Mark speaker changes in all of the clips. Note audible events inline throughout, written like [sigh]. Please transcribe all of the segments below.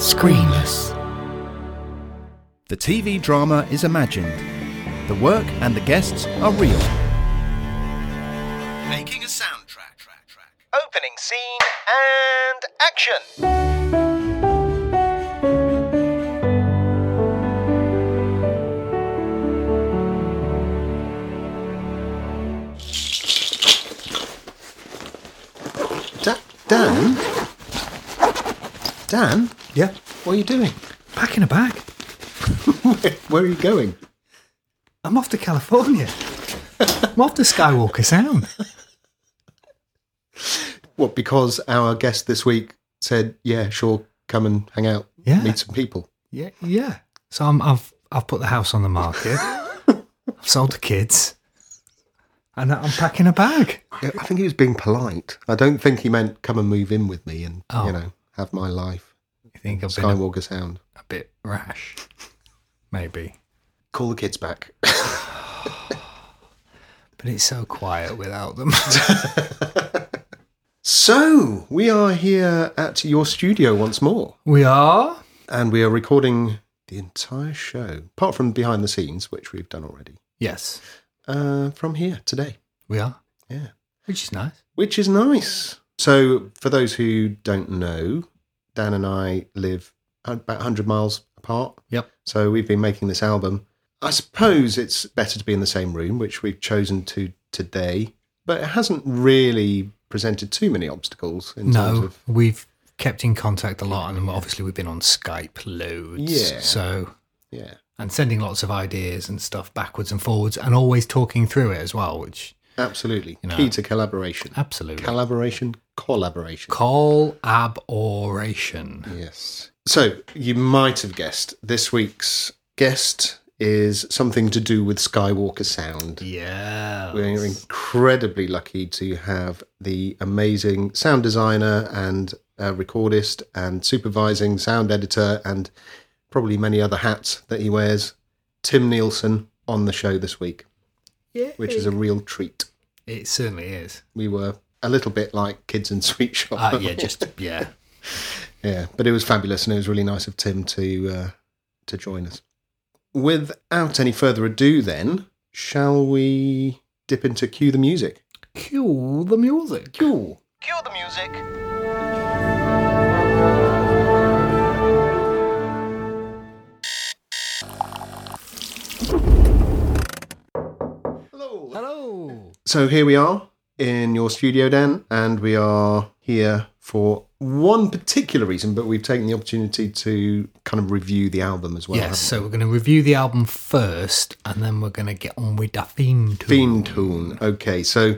Speaker 1: Screenless.
Speaker 2: The TV drama is imagined. The work and the guests are real. Making a soundtrack. Track, track.
Speaker 3: Opening scene and action.
Speaker 4: Dan?
Speaker 1: Yeah.
Speaker 4: What are you doing?
Speaker 1: Packing a bag.
Speaker 4: Where, [laughs] where are you going?
Speaker 1: I'm off to California. I'm off to Skywalker Sound.
Speaker 4: What, because our guest this week said, yeah, sure, come and hang out,
Speaker 1: Yeah.
Speaker 4: meet some people.
Speaker 1: Yeah, yeah. So I'm, I've I've put the house on the market. [laughs] I've sold the kids, and I'm packing a bag.
Speaker 4: Yeah, I think he was being polite. I don't think he meant come and move in with me and,
Speaker 1: Oh.
Speaker 4: you know, have my life.
Speaker 1: You think I've been a,
Speaker 4: Skywalker Sound.
Speaker 1: a bit rash? [laughs] Maybe,
Speaker 4: Call the kids back. [laughs]
Speaker 1: but it's so quiet without them. [laughs]
Speaker 4: so, we are here at your studio once more.
Speaker 1: we are.
Speaker 4: and we are recording the entire show, apart from behind the scenes, which we've done already,
Speaker 1: Yes,
Speaker 4: uh, from here today.
Speaker 1: we are.
Speaker 4: Yeah.
Speaker 1: Which is nice.
Speaker 4: Which is nice. So, for those who don't know, Dan and I live about 100 miles apart.
Speaker 1: Yep.
Speaker 4: So, we've been making this album. I suppose it's better to be in the same room, which we've chosen to today, but it hasn't really presented too many obstacles in terms
Speaker 1: No,
Speaker 4: of.
Speaker 1: we've kept in contact a lot, and obviously we've been on Skype loads.
Speaker 4: Yeah.
Speaker 1: So
Speaker 4: Yeah.
Speaker 1: and sending lots of ideas and stuff backwards and forwards, and always talking through it as well. Which
Speaker 4: Absolutely.
Speaker 1: You know.
Speaker 4: Key to collaboration.
Speaker 1: absolutely
Speaker 4: Collaboration, collaboration.
Speaker 1: call aboration.
Speaker 4: Yes. So you might have guessed this week's guest is something to do with Skywalker Sound.
Speaker 1: Yeah.
Speaker 4: We're incredibly lucky to have the amazing sound designer and uh, recordist and supervising sound editor and probably many other hats that he wears, Tim Nielsen, on the show this week,
Speaker 1: Yeah.
Speaker 4: which is a real treat.
Speaker 1: It certainly is.
Speaker 4: We were a little bit like kids in sweet shop.
Speaker 1: Uh, yeah, just yeah. [laughs]
Speaker 4: Yeah, but it was fabulous, and it was really nice of Tim to uh, to join us. Without any further ado, then, shall we dip into cue the music?
Speaker 1: Cue the music.
Speaker 4: Cue.
Speaker 3: Cue the music.
Speaker 4: Hello.
Speaker 1: Hello.
Speaker 4: So here we are in your studio, Dan, and we are here for one particular reason, but we've taken the opportunity to kind of review the album as well.
Speaker 1: yes, so we're going to review the album first, and then we're going to get on with the theme tune.
Speaker 4: Theme tune. Okay, so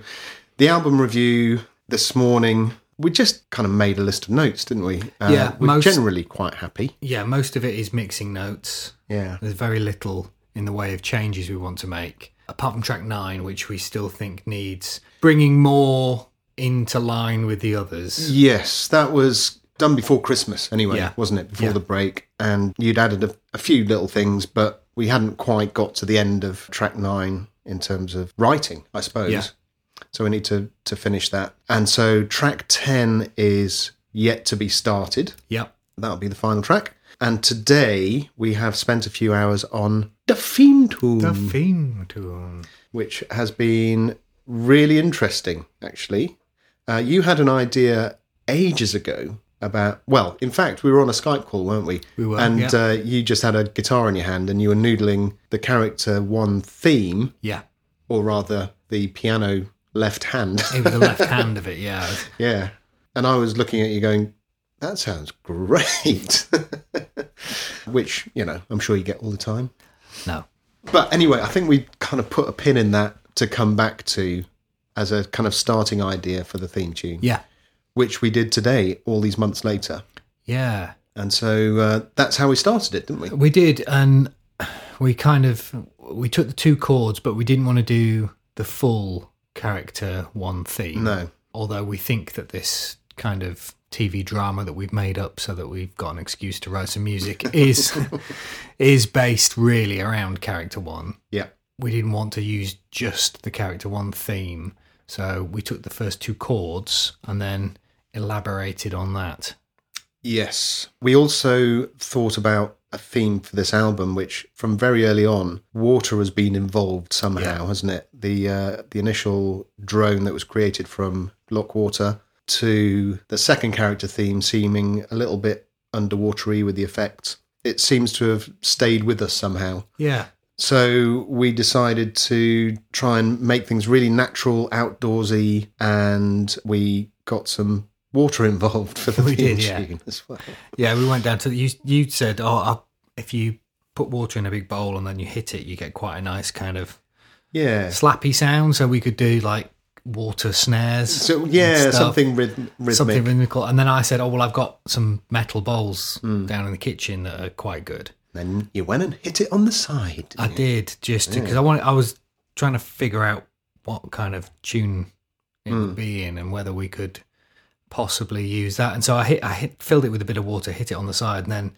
Speaker 4: the album review this morning, we just kind of made a list of notes, didn't we? Uh,
Speaker 1: Yeah,
Speaker 4: we're
Speaker 1: most-
Speaker 4: generally quite happy.
Speaker 1: Yeah, most of it is mixing notes.
Speaker 4: Yeah,
Speaker 1: There's very little in the way of changes we want to make, apart from track nine, which we still think needs bringing more into line with the others.
Speaker 4: yes, that was done before Christmas anyway,
Speaker 1: Yeah.
Speaker 4: wasn't it? Before
Speaker 1: Yeah.
Speaker 4: the break, and you'd added a, a few little things, but we hadn't quite got to the end of track nine in terms of writing, I suppose.
Speaker 1: Yeah.
Speaker 4: So we need to to finish that, and so track ten is yet to be started.
Speaker 1: Yep.
Speaker 4: That'll be the final track. And today we have spent a few hours on the theme tune,
Speaker 1: The theme tune.
Speaker 4: which has been really interesting, actually. Uh, you had an idea ages ago about, well, in fact, we were on a Skype call, weren't we?
Speaker 1: We were,
Speaker 4: And
Speaker 1: yeah.
Speaker 4: uh, you just had a guitar in your hand and you were noodling the character one theme,
Speaker 1: Yeah.
Speaker 4: or rather the piano left hand.
Speaker 1: It was the left [laughs] hand of it, yeah.
Speaker 4: Yeah. And I was looking at you going, that sounds great. [laughs] Which, you know, I'm sure you get all the time.
Speaker 1: No.
Speaker 4: But anyway, I think we kind of put a pin in that to come back to as a kind of starting idea for the theme tune,
Speaker 1: Yeah.
Speaker 4: which we did today, all these months later.
Speaker 1: Yeah.
Speaker 4: And so uh, that's how we started it, didn't we?
Speaker 1: We did, and we kind of we took the two chords, but we didn't want to do the full character one theme.
Speaker 4: No.
Speaker 1: Although we think that this kind of TV drama that we've made up so that we've got an excuse to write some music is [laughs] is based really around character one.
Speaker 4: Yeah.
Speaker 1: We didn't want to use just the character one theme, so we took the first two chords and then elaborated on that.
Speaker 4: Yes. We also thought about a theme for this album, which from very early on, water has been involved somehow, hasn't it? The uh, the initial drone that was created from Lockwater to the second character theme seeming a little bit underwatery with the effects. It seems to have stayed with us somehow.
Speaker 1: Yeah.
Speaker 4: So we decided to try and make things really natural, outdoorsy, and we got some water [laughs] involved for the
Speaker 1: We
Speaker 4: theme
Speaker 1: did, yeah.
Speaker 4: as well.
Speaker 1: Yeah, we went down to you. You said, "Oh, I'll, if you put water in a big bowl and then you hit it, you get quite a nice kind of
Speaker 4: Yeah.
Speaker 1: slappy sound." So we could do like water snares.
Speaker 4: So yeah, something rhythm, rhythmic.
Speaker 1: something rhythmical. And then I said, "Oh, well, I've got some metal bowls
Speaker 4: Hmm.
Speaker 1: down in the kitchen that are quite good."
Speaker 4: Then you went and hit it on the side.
Speaker 1: I
Speaker 4: you?
Speaker 1: did just because I wanted. I was trying to figure out what kind of tune it
Speaker 4: Hmm.
Speaker 1: would be in and whether we could possibly use that. And so I hit. I hit filled it with a bit of water, hit it on the side, and then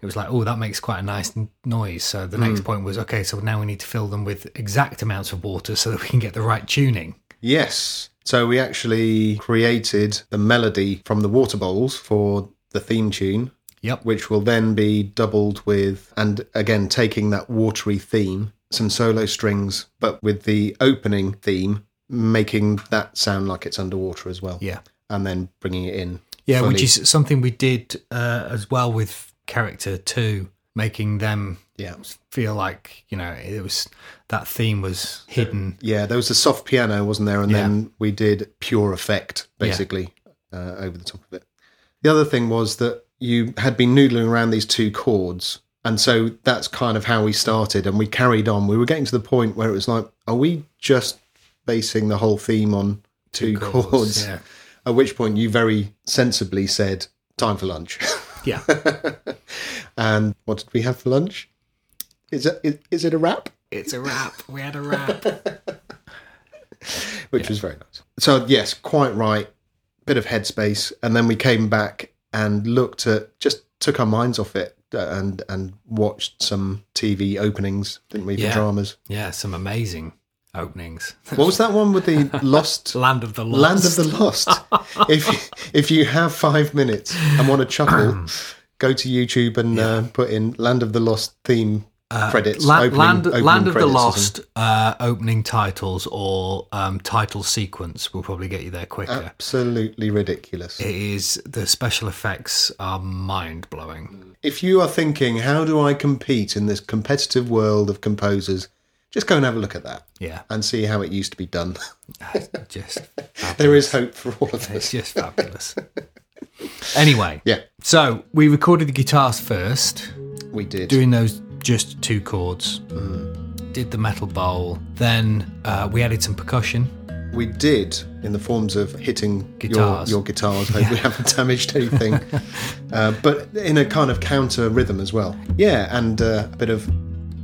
Speaker 1: it was like, oh, that makes quite a nice noise. So the
Speaker 4: Hmm.
Speaker 1: next point was okay. So now we need to fill them with exact amounts of water so that we can get the right tuning.
Speaker 4: Yes. So we actually created the melody from the water bowls for the theme tune,
Speaker 1: Yep.
Speaker 4: which will then be doubled with, and again, taking that watery theme, some solo strings, but with the opening theme, making that sound like it's underwater as well.
Speaker 1: Yeah.
Speaker 4: And then bringing it in.
Speaker 1: Yeah, which is something we did uh, as well with character two, making them
Speaker 4: Yeah.
Speaker 1: feel like you know it was that theme was hidden.
Speaker 4: Yeah, there was a soft piano, wasn't there? And
Speaker 1: Yeah.
Speaker 4: then we did pure effect, basically, uh, over the top of it. The other thing was that you had been noodling around these two chords. And so that's kind of how we started and we carried on. We were getting to the point where it was like, are we just basing the whole theme on two, chords?
Speaker 1: Yeah.
Speaker 4: At which point you very sensibly said, time for lunch. [laughs]
Speaker 1: Yeah. [laughs]
Speaker 4: and what did we have for lunch? Is it, is, is it a wrap?
Speaker 1: It's a wrap. We had a wrap. [laughs]
Speaker 4: which was very nice. So yes, quite right. Bit of headspace, and then we came back and looked at just took our minds off it uh, and and watched some TV openings, didn't we? For
Speaker 1: Yeah.
Speaker 4: dramas.
Speaker 1: yeah, some amazing openings.
Speaker 4: What was that one with the [laughs] lost?
Speaker 1: Land of the Lost.
Speaker 4: Land of the Lost. [laughs] if if you have five minutes and want to chuckle, [clears throat] go to YouTube and uh, put in Land of the Lost theme credits.
Speaker 1: La-
Speaker 4: opening-
Speaker 1: Land,
Speaker 4: opening
Speaker 1: Land of the Lost uh, opening titles or um, title sequence will probably get you there quicker.
Speaker 4: Absolutely ridiculous.
Speaker 1: It is the special effects are mind blowing.
Speaker 4: if you are thinking, how do I compete in this competitive world of composers? Just go and have a look at that
Speaker 1: Yeah,
Speaker 4: and see how it used to be done. [laughs] [laughs]
Speaker 1: just
Speaker 4: there is hope for all of
Speaker 1: it's just fabulous. Anyway,
Speaker 4: Yeah,
Speaker 1: so we recorded the guitars first,
Speaker 4: we did.
Speaker 1: doing those just two chords.
Speaker 4: Mm.
Speaker 1: Did the metal bowl, then uh, we added some percussion.
Speaker 4: we did in the forms of hitting
Speaker 1: Guitars.
Speaker 4: Your, your guitars. [laughs] Hope we haven't damaged anything. [laughs] uh, but in a kind of counter rhythm as well. Yeah, and uh, a bit of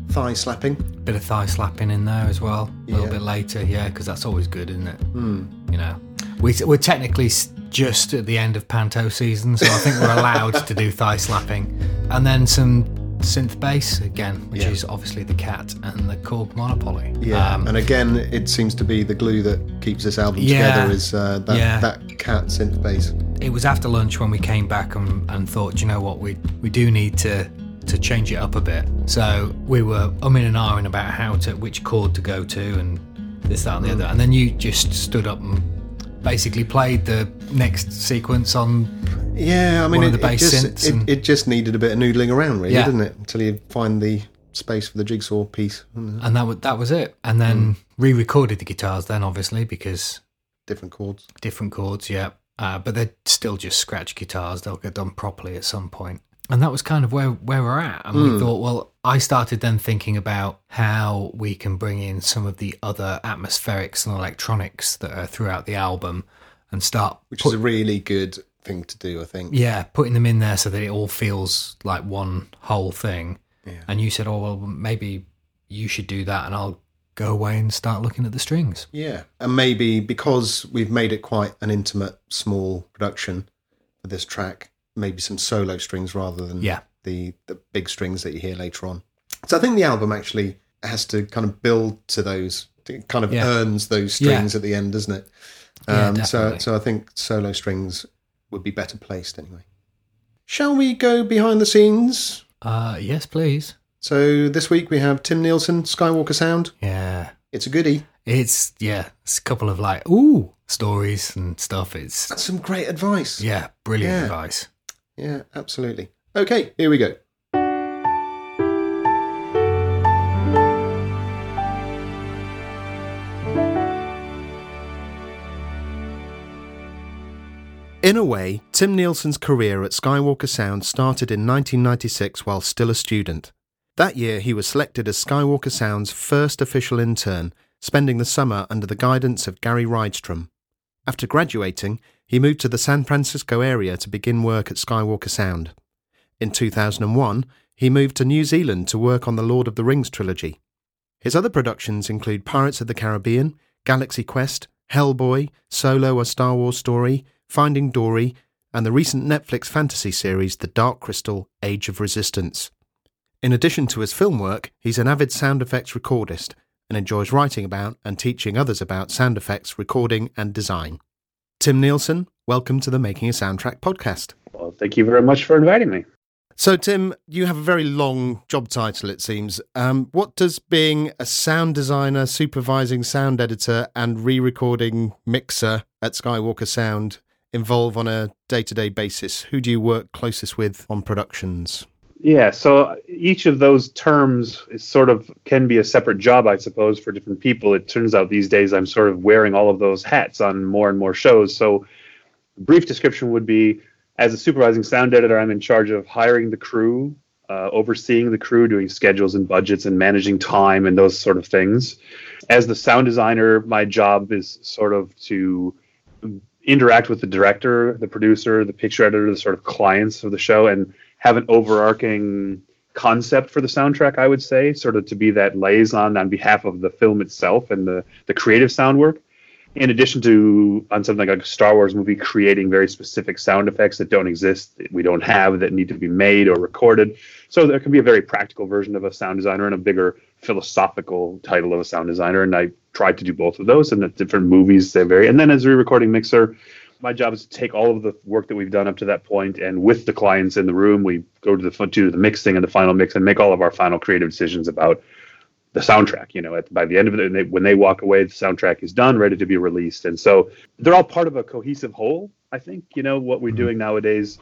Speaker 4: thigh slapping.
Speaker 1: Bit of thigh slapping in there as well. A little bit later, yeah, because that's always good, isn't it? You know, we, we're technically just at the end of Panto season, so I think we're allowed to do thigh slapping. And then some synth bass again, which
Speaker 4: Yeah.
Speaker 1: is obviously the Cat and the Korg Monopoly.
Speaker 4: Yeah,
Speaker 1: Um,
Speaker 4: and again, it seems to be the glue that keeps this album
Speaker 1: Yeah.
Speaker 4: together is uh, that,
Speaker 1: Yeah.
Speaker 4: that cat synth bass.
Speaker 1: it was after lunch when we came back and, and thought, you know what, we we do need to to change it up a bit. So we were umming and ahhing about how to which chord to go to and this, that, and the other. And then you just stood up and basically played the next sequence on.
Speaker 4: Yeah, I mean,
Speaker 1: One
Speaker 4: it,
Speaker 1: of the
Speaker 4: it just,
Speaker 1: synths
Speaker 4: it, it just needed a bit of noodling around, really,
Speaker 1: Yeah.
Speaker 4: didn't it? Until you find the space for the jigsaw piece. Mm,
Speaker 1: And that was, that was it. And then re-recorded the guitars then, obviously, because
Speaker 4: Different chords.
Speaker 1: different chords, yeah. Uh, but they're still just scratch guitars. They'll get done properly at some point. And that was kind of where, where we're at. And we hmm. thought, well, I started then thinking about how we can bring in some of the other atmospherics and electronics that are throughout the album and start
Speaker 4: Which
Speaker 1: put-
Speaker 4: is a really good thing to do, I think.
Speaker 1: yeah, putting them in there so that it all feels like one whole thing.
Speaker 4: Yeah.
Speaker 1: And you said, oh, well, maybe you should do that and I'll go away and start looking at the strings.
Speaker 4: Yeah. And maybe because we've made it quite an intimate, small production for this track, maybe some solo strings rather than
Speaker 1: Yeah.
Speaker 4: the, the big strings that you hear later on. So I think the album actually has to kind of build to those, it kind of
Speaker 1: Yeah.
Speaker 4: earns those strings at the end, doesn't it?
Speaker 1: Yeah,
Speaker 4: Um, so, so I think solo strings would be better placed anyway. Shall we go behind the scenes?
Speaker 1: Uh, yes, please.
Speaker 4: So this week we have Tim Nielsen, Skywalker Sound.
Speaker 1: Yeah.
Speaker 4: It's a goodie.
Speaker 1: It's, yeah, it's a couple of like, ooh, stories and stuff. It's,
Speaker 4: That's some great advice.
Speaker 1: yeah, brilliant
Speaker 4: Yeah.
Speaker 1: advice.
Speaker 4: Yeah, absolutely. Okay, here we go. In a way, Tim Nielsen's career at Skywalker Sound started in 1996 while still a student. That year, he was selected as Skywalker Sound's first official intern, spending the summer under the guidance of Gary Rydstrom. After graduating, he moved to the San Francisco area to begin work at Skywalker Sound. In 2001, he moved to New Zealand to work on the Lord of the Rings trilogy. His other productions include Pirates of the Caribbean, Galaxy Quest, Hellboy, Solo A Star Wars Story, Finding Dory, and the recent Netflix fantasy series The Dark Crystal Age of Resistance. In addition to his film work, he's an avid sound effects recordist and enjoys writing about and teaching others about sound effects, recording, and design. Tim Nielsen, welcome to the Making a Soundtrack podcast.
Speaker 5: Well, thank you very much for inviting me.
Speaker 4: So, Tim, you have a very long job title, it seems. Um, what does being a sound designer, supervising sound editor, and re recording mixer at Skywalker Sound involve on a day to day basis? Who do you work closest with on productions?
Speaker 5: Yeah, so each of those terms is sort of can be a separate job, I suppose, for different people. It turns out these days I'm sort of wearing all of those hats on more and more shows. So, brief description would be as a supervising sound editor, I'm in charge of hiring the crew, uh, overseeing the crew, doing schedules and budgets, and managing time and those sort of things. As the sound designer, my job is sort of to interact with the director, the producer, the picture editor, the sort of clients of the show, and have an overarching concept for the soundtrack. I would say, sort of to be that liaison on behalf of the film itself and the the creative sound work. In addition to on something like a Star Wars movie, creating very specific sound effects that don't exist, that we don't have, that need to be made or recorded. So there can be a very practical version of a sound designer and a bigger philosophical title of a sound designer. And I tried to do both of those, and the different movies they vary. And then as a re-recording mixer, my job is to take all of the work that we've done up to that point, and with the clients in the room, we go to the to the mixing and the final mix, and make all of our final creative decisions about the soundtrack. You know, at, by the end of it, they, when they walk away, the soundtrack is done, ready to be released, and so they're all part of a cohesive whole. I think you know what we're doing nowadays.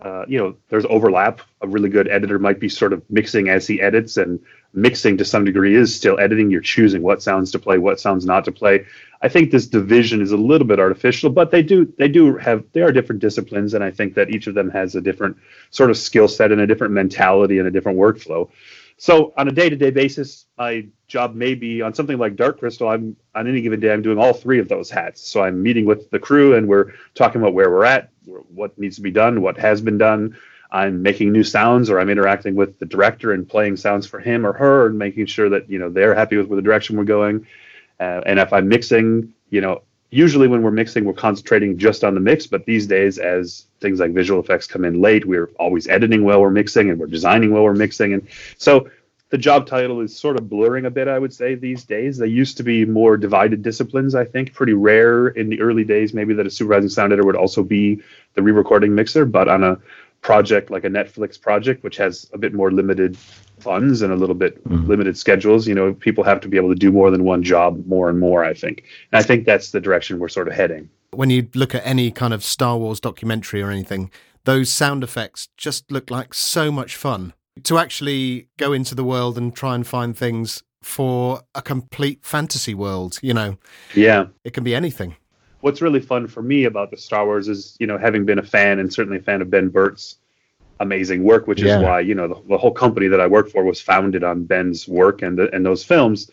Speaker 5: Uh, you know, there's overlap. A really good editor might be sort of mixing as he edits, and mixing to some degree is still editing. You're choosing what sounds to play, what sounds not to play. I think this division is a little bit artificial, but they do they do have they are different disciplines, and I think that each of them has a different sort of skill set and a different mentality and a different workflow. So on a day-to-day basis, my job may be on something like Dark Crystal. I'm on any given day, I'm doing all three of those hats. So I'm meeting with the crew, and we're talking about where we're at, what needs to be done, what has been done. I'm making new sounds, or I'm interacting with the director and playing sounds for him or her, and making sure that you know they're happy with where the direction we're going. Uh, and if I'm mixing, you know, usually when we're mixing, we're concentrating just on the mix. But these days, as things like visual effects come in late, we're always editing while we're mixing and we're designing while we're mixing. And so the job title is sort of blurring a bit, I would say, these days. They used to be more divided disciplines, I think. Pretty rare in the early days, maybe that a supervising sound editor would also be the re recording mixer. But on a project like a Netflix project, which has a bit more limited funds and a little bit mm-hmm. limited schedules, you know, people have to be able to do more than one job more and more, I think. And I think that's the direction we're sort of heading.
Speaker 4: When you look at any kind of Star Wars documentary or anything, those sound effects just look like so much fun. To actually go into the world and try and find things for a complete fantasy world, you know,
Speaker 5: Yeah.
Speaker 4: it can be anything.
Speaker 5: what's really fun for me about the Star Wars is, you know, having been a fan and certainly a fan of Ben Burtt's amazing work, which
Speaker 4: Yeah.
Speaker 5: is why, you know, the, the whole company that I work for was founded on Ben's work and the, and those films.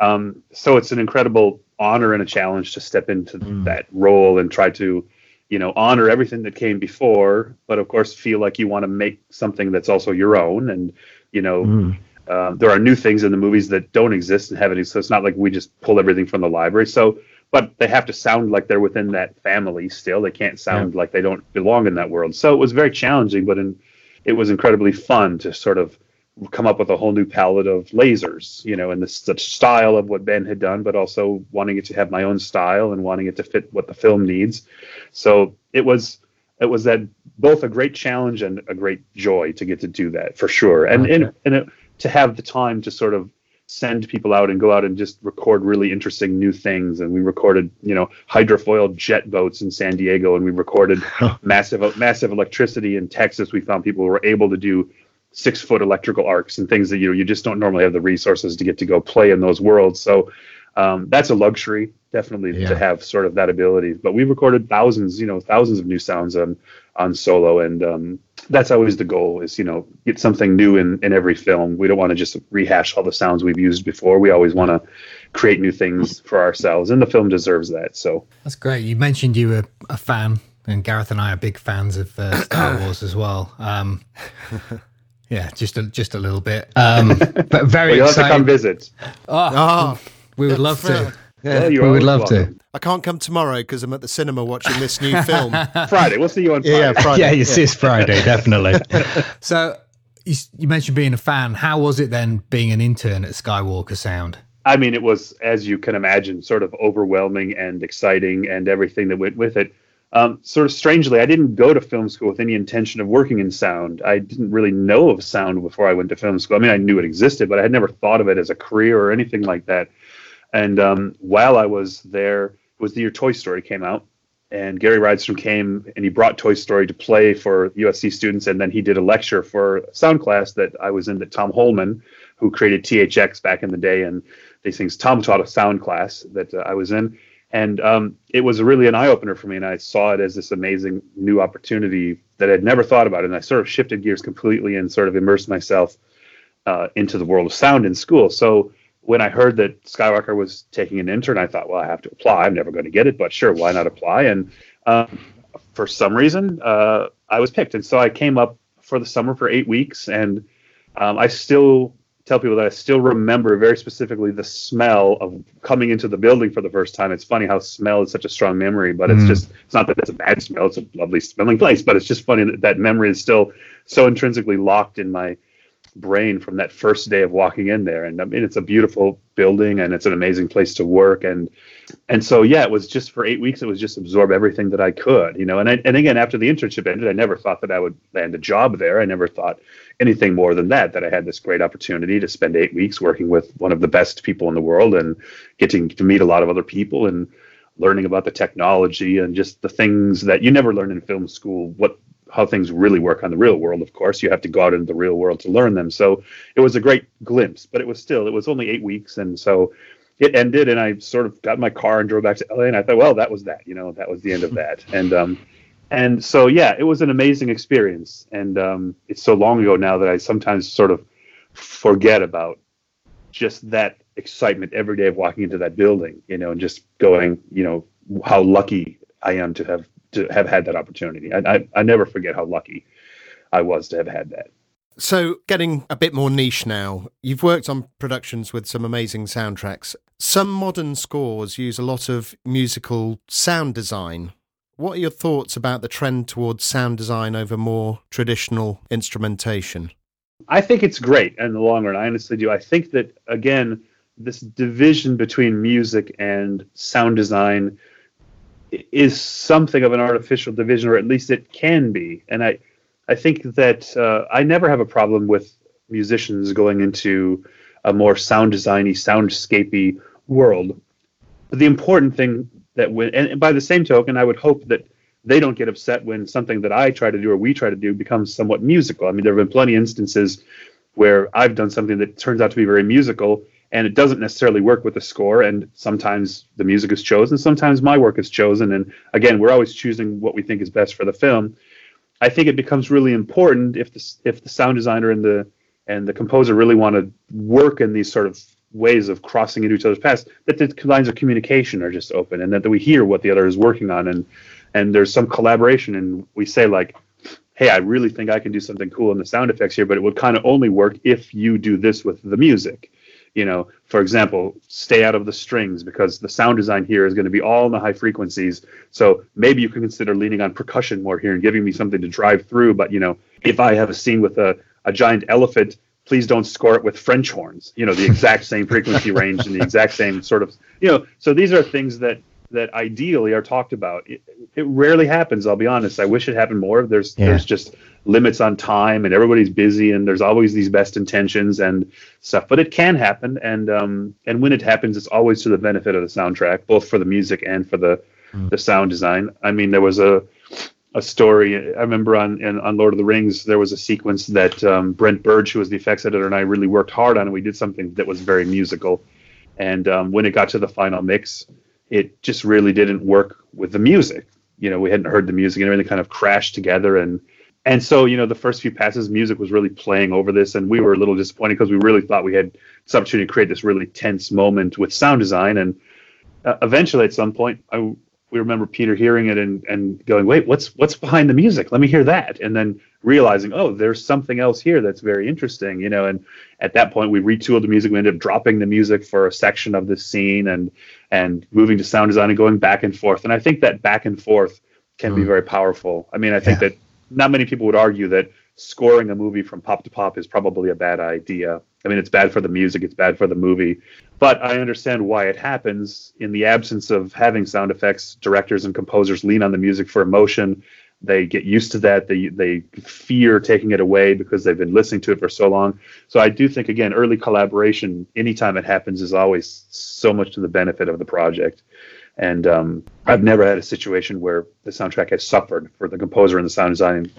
Speaker 5: Um, so it's an incredible honor and a challenge to step into that role and try to, you know, honor everything that came before, but of course feel like you want to make something that's also your own. And, you know, um, there are new things in the movies that don't exist and haven't. So it's not like we just pull everything from the library. So, but they have to sound like they're within that family still. They can't sound like they don't belong in that world. So it was very challenging, but in, it was incredibly fun to sort of come up with a whole new palette of lasers, you know, and the, the style of what Ben had done, but also wanting it to have my own style and wanting it to fit what the film needs. So it was it was that both a great challenge and a great joy to get to do that for sure, and and and it, to have the time to sort of send people out and go out and just record really interesting new things. And we recorded, you know, hydrofoil jet boats in San Diego, and we recorded [laughs] massive massive electricity in Texas. We found people were able to do six foot electrical arcs and things that you know you just don't normally have the resources to get to go play in those worlds. So um, that's a luxury, definitely
Speaker 1: Yeah.
Speaker 5: to have sort of that ability. But we recorded thousands, you know, thousands of new sounds on on solo, and um, that's always the goal: is you know get something new in in every film. We don't want to just rehash all the sounds we've used before. We always want to create new things for ourselves, and the film deserves that. So
Speaker 1: That's great. You mentioned you were a fan, and Gareth and I are big fans of uh, [coughs] Star Wars as well. Um, yeah, just a, just a little bit, um, but very
Speaker 5: well, you'll have to come
Speaker 1: excited.
Speaker 5: visit.
Speaker 2: Ah,
Speaker 1: We would love to.
Speaker 5: Well, you're
Speaker 1: we would
Speaker 5: always
Speaker 1: love to.
Speaker 2: I can't come tomorrow because I'm at the cinema watching this new film. [laughs]
Speaker 5: Friday, we'll see you on Friday.
Speaker 2: yeah, Friday.
Speaker 6: Yeah, it's this Friday, definitely. [laughs]
Speaker 1: So you, you mentioned being a fan. How was it then being an intern at Skywalker Sound?
Speaker 5: I mean, it was, as you can imagine, sort of overwhelming and exciting and everything that went with it. Um, sort of strangely, I didn't go to film school with any intention of working in sound. I didn't really know of sound before I went to film school. I mean, I knew it existed, but I had never thought of it as a career or anything like that. And um, while I was there, it was the year Toy Story came out, and Gary Rydstrom came and he brought Toy Story to play for USC students, and then he did a lecture for a sound class that I was in that Tom Holman, who created THX back in the day, and these things. Tom taught a sound class that uh, I was in, and um, it was really an eye opener for me. And I saw it as this amazing new opportunity that I'd never thought about. And I sort of shifted gears completely and sort of immersed myself uh, into the world of sound in school. So when I heard that Skywalker was taking an intern, I thought, well, I have to apply. I'm never going to get it, but sure, why not apply? And um, for some reason, uh, I was picked, and so I came up for the summer for eight weeks, and um, I still tell people that I still remember very specifically the smell of coming into the building for the first time. It's funny how smell is such a strong memory, but it's just it's not that it's a bad smell; it's a lovely smelling place. But it's just funny that that memory is still so intrinsically locked in my brain from that first day of walking in there. And I mean, it's a beautiful building and it's an amazing place to work. And and so yeah, it was just for eight weeks. It was just absorb everything that I could, you know. And I, and again, after the internship ended, I never thought that I would land a job there. I never thought anything more than that. That I had this great opportunity to spend eight weeks working with one of the best people in the world and getting to meet a lot of other people and learning about the technology and just the things that you never learn in film school. What how things really work on the real world. Of course, you have to go out into the real world to learn them. So it was a great glimpse, but it was still it was only eight weeks, and so it ended, and I sort of got in my car and drove back to LA, and I thought, well, that was that, you know, that was the end of that, [laughs] and um, and so yeah, it was an amazing experience, and um, it's so long ago now that I sometimes sort of forget about just that excitement every day of walking into that building, you know, and just going, you know, how lucky I am to have to have had that opportunity. I, I, I never forget how lucky I was to have had that.
Speaker 2: So, getting a bit more niche now, you've worked on productions with some amazing soundtracks. Some modern scores use a lot of musical sound design. What are your thoughts about the trend towards sound design over more traditional instrumentation?
Speaker 5: I think it's great in the long run. I honestly do. I think that again, this division between music and sound design is something of an artificial division, or at least it can be. And I, I think that uh, I never have a problem with musicians going into a more sound designy, soundscapey world. But the important thing that when, and by the same token, I would hope that they don't get upset when something that I try to do or we try to do becomes somewhat musical. I mean, there have been plenty of instances where I've done something that turns out to be very musical and it doesn't necessarily work with the score. And sometimes the music is chosen, sometimes my work is chosen. And again, we're always choosing what we think is best for the film. I think it becomes really important if the if the sound designer and the and the composer really want to work in these sort of ways of crossing into each other's paths that the lines of communication are just open and that, that we hear what the other is working on and and there's some collaboration and we say like hey i really think i can do something cool in the sound effects here but it would kind of only work if you do this with the music you know for example stay out of the strings because the sound design here is going to be all in the high frequencies so maybe you can consider leaning on percussion more here and giving me something to drive through but you know if i have a scene with a, a giant elephant please don't score it with french horns you know the exact same frequency range and the exact same sort of you know so these are things that that ideally are talked about. It, rarely happens. I'll be honest. I wish it happened more. There's
Speaker 6: Yeah.
Speaker 5: there's just limits on time, and everybody's busy, and there's always these best intentions and stuff. But it can happen, and um and when it happens, it's always to the benefit of the soundtrack, both for the music and for the the sound design. I mean, there was a a story. I remember on in, on Lord of the Rings, there was a sequence that um, Brent Burge, who was the effects editor, and I really worked hard on, and we did something that was very musical. And um, when it got to the final mix, it just really didn't work with the music. You know, we hadn't heard the music, and everything kind of crashed together. And and so, you know, the first few passes, music was really playing over this, and we were a little disappointed because we really thought we had this opportunity to create this really tense moment with sound design. And uh, eventually, at some point, I we remember Peter hearing it and, and going, wait, what's what's behind the music? Let me hear that. And then realizing, oh, there's something else here that's very interesting, you know. And at that point, we retooled the music. We ended up dropping the music for a section of the scene and and moving to sound design and going back and forth. And I think that back and forth can be hmm. very powerful. I mean, I think
Speaker 6: Yeah.
Speaker 5: that not many people would argue that scoring a movie from pop to pop is probably a bad idea. I mean, it's bad for the music, it's bad for the movie, but I understand why it happens. In the absence of having sound effects, directors and composers lean on the music for emotion. They get used to that. They they fear taking it away because they've been listening to it for so long. So I do think again, early collaboration, anytime it happens, is always so much to the benefit of the project. And um, I've never had a situation where the soundtrack has suffered for the composer and the sound design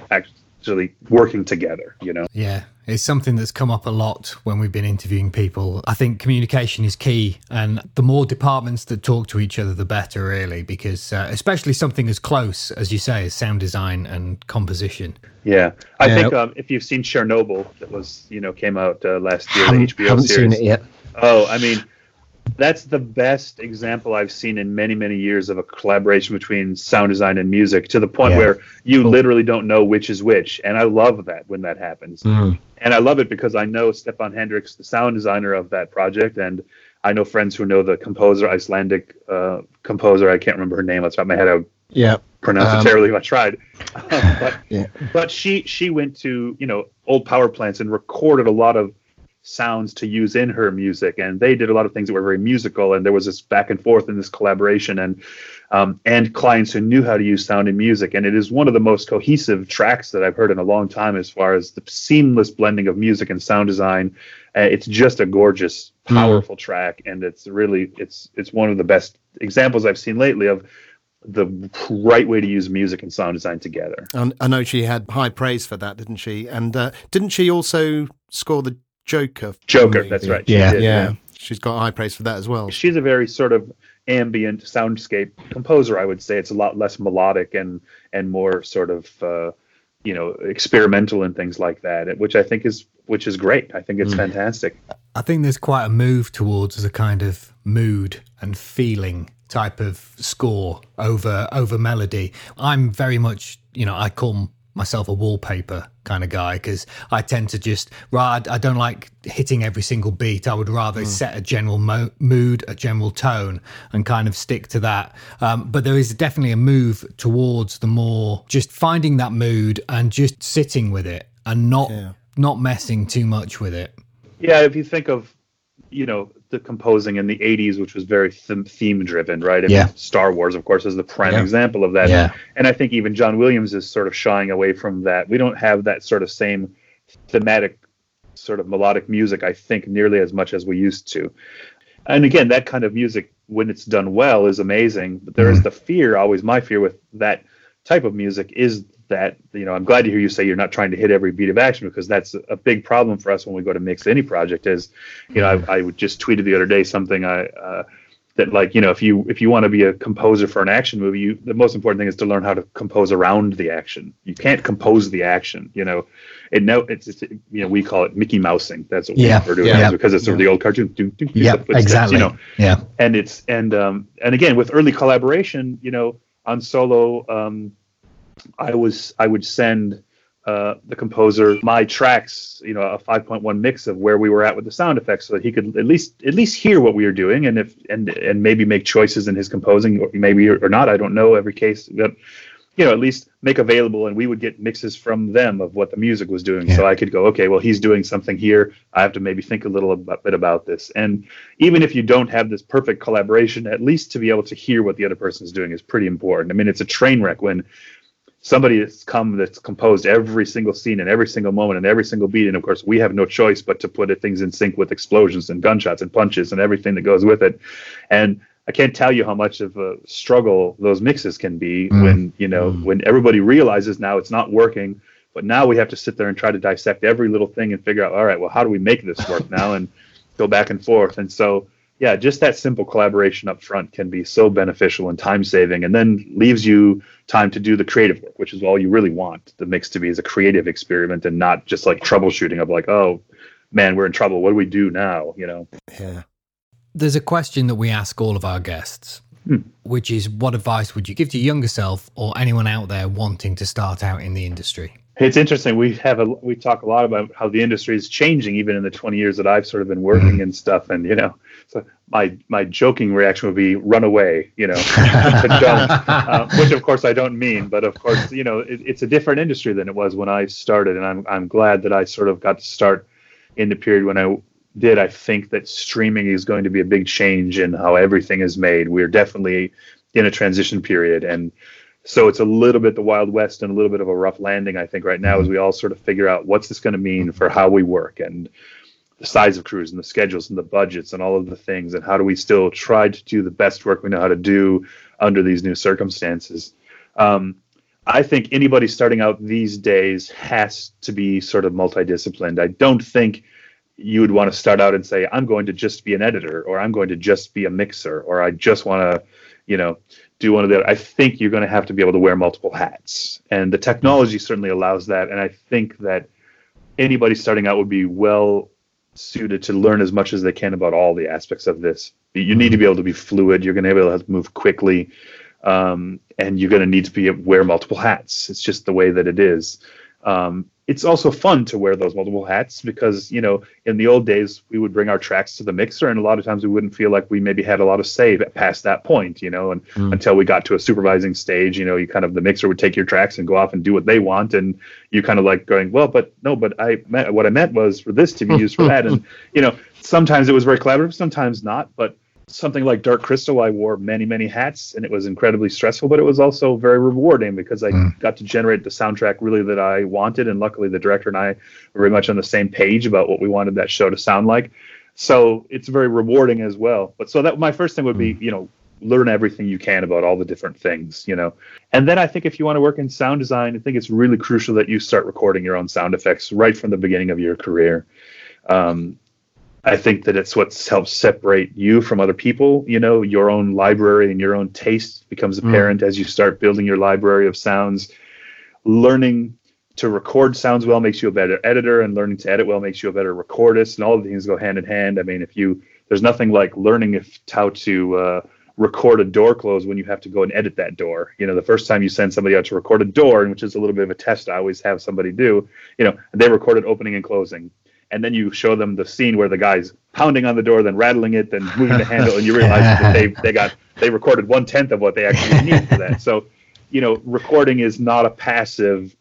Speaker 5: actually working together. You know.
Speaker 1: Yeah, it's something that's come up a lot when we've been interviewing people. I think communication is key, and the more departments that talk to each other, the better, really, because uh, especially something as close, as you say, as sound design and composition.
Speaker 5: Yeah, I
Speaker 6: Yeah.
Speaker 5: think um, if you've seen Chernobyl, that was you know came out uh, last year, the
Speaker 6: haven't,
Speaker 5: HBO
Speaker 6: haven't
Speaker 5: series.
Speaker 6: seen it yet.
Speaker 5: Oh, I mean, that's the best example I've seen in many, many years of a collaboration between sound design and music to the point
Speaker 6: Yeah.
Speaker 5: where you
Speaker 6: Cool.
Speaker 5: literally don't know which is which. And I love that when that happens.
Speaker 6: Mm.
Speaker 5: And I love it because I know Stefan Henrix, the sound designer of that project, and I know friends who know the composer, Icelandic uh, composer. I can't remember her name. The top my head, I
Speaker 6: Yeah.
Speaker 5: pronounce
Speaker 6: Um,
Speaker 5: it terribly if I tried. [laughs] but
Speaker 6: Yeah.
Speaker 5: but she she went to you know old power plants and recorded a lot of sounds to use in her music, and they did a lot of things that were very musical, and there was this back and forth and this collaboration, and um, and clients who knew how to use sound in music, and it is one of the most cohesive tracks that I've heard in a long time as far as the seamless blending of music and sound design. Uh, it's just a gorgeous, powerful track, and it's really it's it's one of the best examples I've seen lately of the right way to use music and sound design together.
Speaker 2: And I know she had high praise for that, didn't she? And uh, didn't she also score the Joker?
Speaker 5: Joker,
Speaker 2: movie?
Speaker 5: that's right.
Speaker 6: Yeah.
Speaker 5: did,
Speaker 2: Yeah, she's got high praise for that as well.
Speaker 5: She's a very sort of ambient soundscape composer, I would say. It's a lot less melodic and and more sort of uh, you know experimental and things like that, which I think is which is great. I think it's fantastic.
Speaker 1: I think there's quite a move towards a kind of mood and feeling type of score over over melody. I'm very much, you know, I call myself a wallpaper kind of guy because I tend to just right. I don't like hitting every single beat. I would rather set a general mo- mood, a general tone, and kind of stick to that. Um, but there is definitely a move towards the more just finding that mood and just sitting with it and not
Speaker 2: Yeah.
Speaker 1: not messing too much with it.
Speaker 5: Yeah, if you think of you know the composing in the 80s which was very theme driven right mean,
Speaker 6: Yeah.
Speaker 5: star wars of course is the prime
Speaker 6: Yeah.
Speaker 5: example of that
Speaker 6: Yeah.
Speaker 5: and i think even john williams is sort of shying away from that we don't have that sort of same thematic sort of melodic music i think nearly as much as we used to and again that kind of music when it's done well is amazing but there is mm-hmm. the fear always my fear with that type of music is that you know i'm glad to hear you say you're not trying to hit every beat of action because that's a big problem for us when we go to mix any project is you know i, I just tweeted the other day something i uh, that like you know if you if you want to be a composer for an action movie you the most important thing is to learn how to compose around the action. You can't compose the action you know. It no it's, it's you know we call it mickey mousing. That's what
Speaker 6: Yeah,
Speaker 5: we refer to it
Speaker 6: yeah.
Speaker 5: because it's sort of the old cartoon. Do, do, do,
Speaker 6: Yeah, exactly.
Speaker 5: you know.
Speaker 6: Yeah.
Speaker 5: and it's and um and again with early collaboration you know on solo um i was i would send uh, the composer my tracks you know a 5.1 mix of where we were at with the sound effects so that he could at least at least hear what we were doing and if and and maybe make choices in his composing or maybe or, not i don't know every case but you know, at least make available, and we would get mixes from them of what the music was doing. So I could go, okay, well, he's doing something here. I have to maybe think a little about, bit about this. And even if you don't have this perfect collaboration, at least to be able to hear what the other person is doing is pretty important. I mean, it's a train wreck when somebody has come that's composed every single scene and every single moment and every single beat. And of course, we have no choice but to put things in sync with explosions and gunshots and punches and everything that goes with it. And I can't tell you how much of a struggle those mixes can be
Speaker 6: Mm.
Speaker 5: when you know
Speaker 6: Mm.
Speaker 5: when everybody realizes now it's not working, but now we have to sit there and try to dissect every little thing and figure out, all right, well, how do we make this work now [laughs] and go back and forth. And so, yeah, just that simple collaboration up front can be so beneficial and time saving, and then leaves you time to do the creative work, which is all you really want the mix to be is a creative experiment and not just like troubleshooting of like, oh man, we're in trouble. What do we do now? You know.
Speaker 2: Yeah.
Speaker 1: There's a question that we ask all of our guests,
Speaker 5: Hmm.
Speaker 1: which is what advice would you give to your younger self or anyone out there wanting to start out in the industry?
Speaker 5: It's interesting. We have a we talk a lot about how the industry is changing, even in the 20 years that I've sort of been working and stuff. And you know, so my my joking reaction would be run away. You know. [laughs] Uh, which of course I don't mean, but of course you know it, it's a different industry than it was when I started, and I'm I'm glad that I sort of got to start in the period when I did. I think that streaming is going to be a big change in how everything is made. We're definitely in a transition period, and so it's a little bit the wild west and a little bit of a rough landing. I think right now as we all sort of figure out what's this going to mean for how we work and the size of crews and the schedules and the budgets and all of the things and how do we still try to do the best work we know how to do under these new circumstances. Um, I think anybody starting out these days has to be sort of multidisciplined. I don't think you would want to start out and say, I'm going to just be an editor, or I'm going to just be a mixer, or I just want to, you know, do one of the. I think you're going to have to be able to wear multiple hats, and the technology certainly allows that. And I think that anybody starting out would be well suited to learn as much as they can about all the aspects of this. You need to be able to be fluid. You're going to be able to move quickly, um, and you're going to need to be wear multiple hats. It's just the way that it is. Um, it's also fun to wear those multiple hats because you know in the old days we would bring our tracks to the mixer and a lot of times we wouldn't feel like we maybe had a lot of say past that point you know and mm. until we got to a supervising stage you know you kind of the mixer would take your tracks and go off and do what they want and you kind of like going well but no but i meant what i meant was for this to be used for that. [laughs] And you know sometimes it was very collaborative sometimes not but something like Dark Crystal, I wore many, many hats, and it was incredibly stressful, but it was also very rewarding because I got to generate the soundtrack really that I wanted, and luckily the director and I were very much on the same page about what we wanted that show to sound like. So it's very rewarding as well. But so that my first thing would be, you know, learn everything you can about all the different things, you know. And then I think if you want to work in sound design, I think it's really crucial that you start recording your own sound effects right from the beginning of your career. Um, I think that it's what helps separate you from other people. You know, your own library and your own taste becomes apparent as you start building your library of sounds. Learning to record sounds well makes you a better editor, and learning to edit well makes you a better recordist, and all of the things go hand in hand. I mean, if you there's nothing like learning if how to uh, record a door close when you have to go and edit that door. You know, the first time you send somebody out to record a door, and which is a little bit of a test I always have somebody do. You know, they record it opening and closing and then you show them the scene where the guy's pounding on the door, then rattling it, then moving the handle, and you realize that they they got they recorded one tenth of what they actually [laughs] need for that. So, you know, recording is not a passive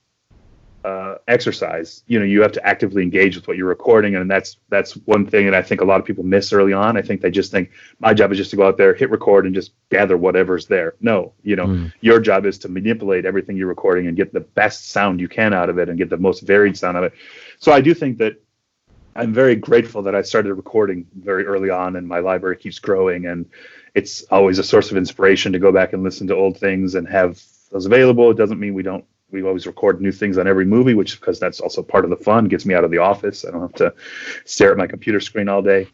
Speaker 5: uh, exercise. You know, you have to actively engage with what you're recording, and that's that's one thing that I think a lot of people miss early on. I think they just think my job is just to go out there, hit record, and just gather whatever's there. No, you know, your job is to manipulate everything you're recording and get the best sound you can out of it, and get the most varied sound of it. So I do think that I'm very grateful that I started recording very early on, and my library keeps growing, and it's always a source of inspiration to go back and listen to old things and have those available. It doesn't mean we don't. We always record new things on every movie, which because that's also part of the fun. Gets me out of the office. I don't have to stare at my computer screen all day.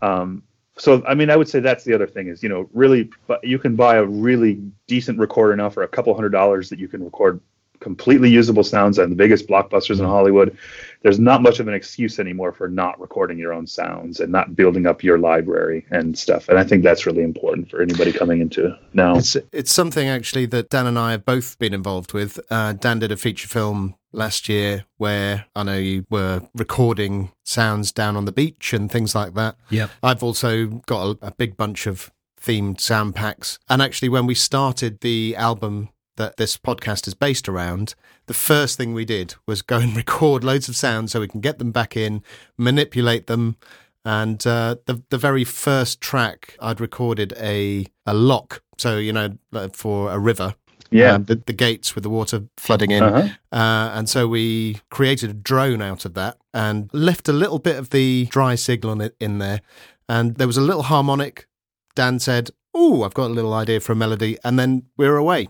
Speaker 5: Um, so I mean, I would say that's the other thing is you know really, but you can buy a really decent recorder now for a couple hundred dollars that you can record completely usable sounds on the biggest blockbusters in Hollywood. There's not much of an excuse anymore for not recording your own sounds and not building up your library and stuff. And I think that's really important for anybody coming into now.
Speaker 2: It's it's something actually that Dan and I have both been involved with. Uh, Dan did a feature film last year where I know you were recording sounds down on the beach and things like that.
Speaker 1: Yeah.
Speaker 2: I've also got a, a big bunch of themed sound packs. And actually, when we started the album
Speaker 4: that this podcast is based around, the first thing we did was go and [laughs] record loads of sounds so we can get them back in, manipulate them. And uh, the the very first track I'd recorded a a lock, so you know for a river,
Speaker 5: Yeah.
Speaker 4: um, the, the gates with the water flooding in.
Speaker 5: Uh-huh.
Speaker 4: Uh, and so we created a drone out of that and left a little bit of the dry signal on it in there. And there was a little harmonic. Dan said, Oh, I've got a little idea for a melody. And then we're away.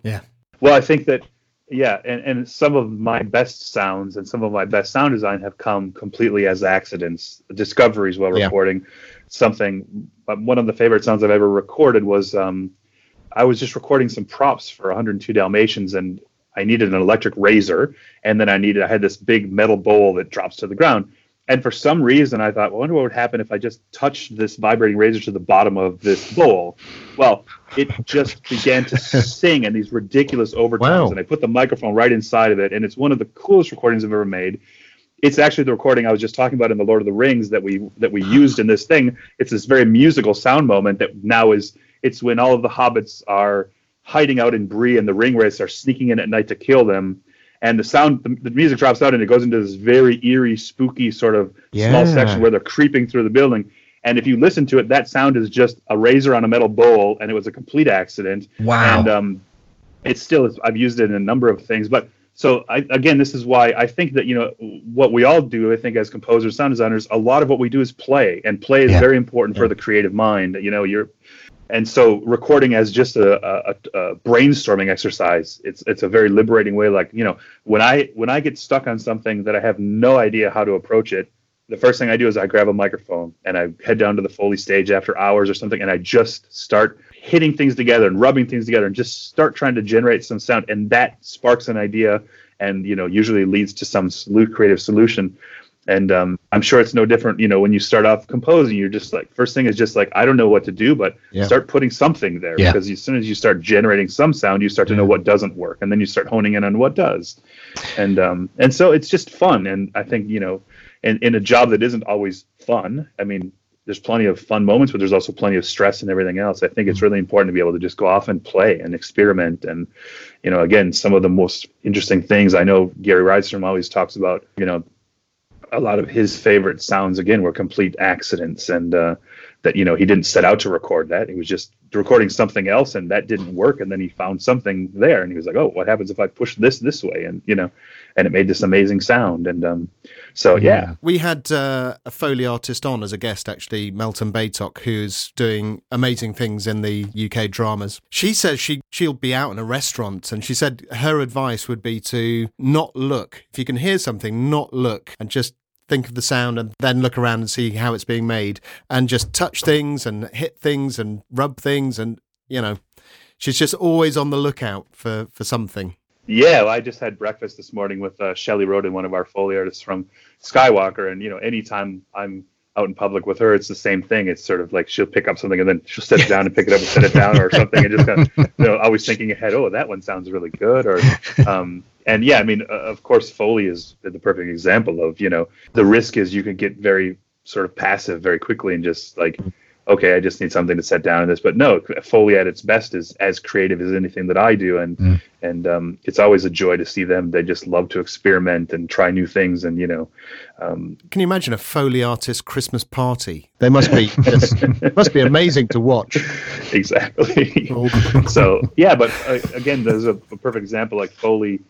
Speaker 5: Well, I think that yeah, and, and some of my best sounds and some of my best sound design have come completely as accidents, discoveries while
Speaker 4: Yeah.
Speaker 5: recording something. uh, One of the favorite sounds I've ever recorded was um, I was just recording some props for 102 Dalmatians, and I needed an electric razor, and then I needed I had this big metal bowl that drops to the ground. And for some reason, I thought, well, I wonder what would happen if I just touched this vibrating razor to the bottom of this bowl. Well, it just began to [laughs] sing in these ridiculous overtones,
Speaker 4: Wow.
Speaker 5: and I put the microphone right inside of it, and it's one of the coolest recordings I've ever made. It's actually the recording I was just talking about in the Lord of the Rings that we that we used in this thing. It's this very musical sound moment that now is it's when all of the hobbits are hiding out in Bree and the ring wraiths are sneaking in at night to kill them. And the sound, the, the music drops out and it goes into this very eerie, spooky sort of small section where they're creeping through the building. And if you listen to it, that sound is just a razor on a metal bowl, and it was a complete accident.
Speaker 7: Wow.
Speaker 5: And um, it still is. I've used it in a number of things, but so I, again, this is why I think that you know what we all do. I think as composers, sound designers, a lot of what we do is play, and play is
Speaker 7: Yeah.
Speaker 5: very important for the creative mind. You know, you're, and so recording as just a, a, a brainstorming exercise. It's it's a very liberating way. Like you know, when I when I get stuck on something that I have no idea how to approach it, the first thing I do is I grab a microphone and I head down to the Foley stage after hours or something, and I just start hitting things together and rubbing things together and just start trying to generate some sound, and that sparks an idea, and you know usually leads to some creative solution. And um, I'm sure it's no different. You know, when you start off composing, you're just like first thing is just like I don't know what to do, but
Speaker 4: Yeah.
Speaker 5: start putting something there
Speaker 7: Yeah.
Speaker 5: because as soon as you start generating some sound, you start to know what doesn't work, and then you start honing in on what does. And um, and so it's just fun, and I think you know in, in a job that isn't always fun. I mean, there's plenty of fun moments, but there's also plenty of stress and everything else. I think it's really important to be able to just go off and play and experiment. And, you know, again, some of the most interesting things I know Gary Rydstrom always talks about, you know, a lot of his favorite sounds again were complete accidents and uh, that you know he didn't set out to record that. He was just recording something else and that didn't work. And then he found something there and he was like oh what happens if i push this this way? And you know and it made this amazing sound. And um so yeah.
Speaker 4: We had uh, a Foley artist on as a guest, actually, Melton Baytok, who's doing amazing things in the UK dramas. She says she, she'll be out in a restaurant, and she said her advice would be to not look. If you can hear something, not look, and just think of the sound and then look around and see how it's being made, and just touch things and hit things and rub things. And, you know, she's just always on the lookout for, for something.
Speaker 5: Yeah, well, I just had breakfast this morning with uh, Shelley Roden, one of our Foley artists from Skywalker, and you know, anytime I'm out in public with her, it's the same thing. It's sort of like she'll pick up something and then she'll set it down and pick it up and set it down or something, and just kind of, you know, always thinking ahead. Oh, that one sounds really good, or um, and yeah, I mean, uh, of course, Foley is the perfect example of you know the risk is you can get very sort of passive very quickly and just like okay, I just need something to set down in this. But no, Foley at its best is as creative as anything that I do, and and um, it's always a joy to see them. They just love to experiment and try new things, and you know, um,
Speaker 4: Can you imagine a Foley artist Christmas party? They must be [laughs] just, must be amazing to watch.
Speaker 5: exactly. [laughs] so yeah, but uh, again, there's a, a perfect example. Like Foley,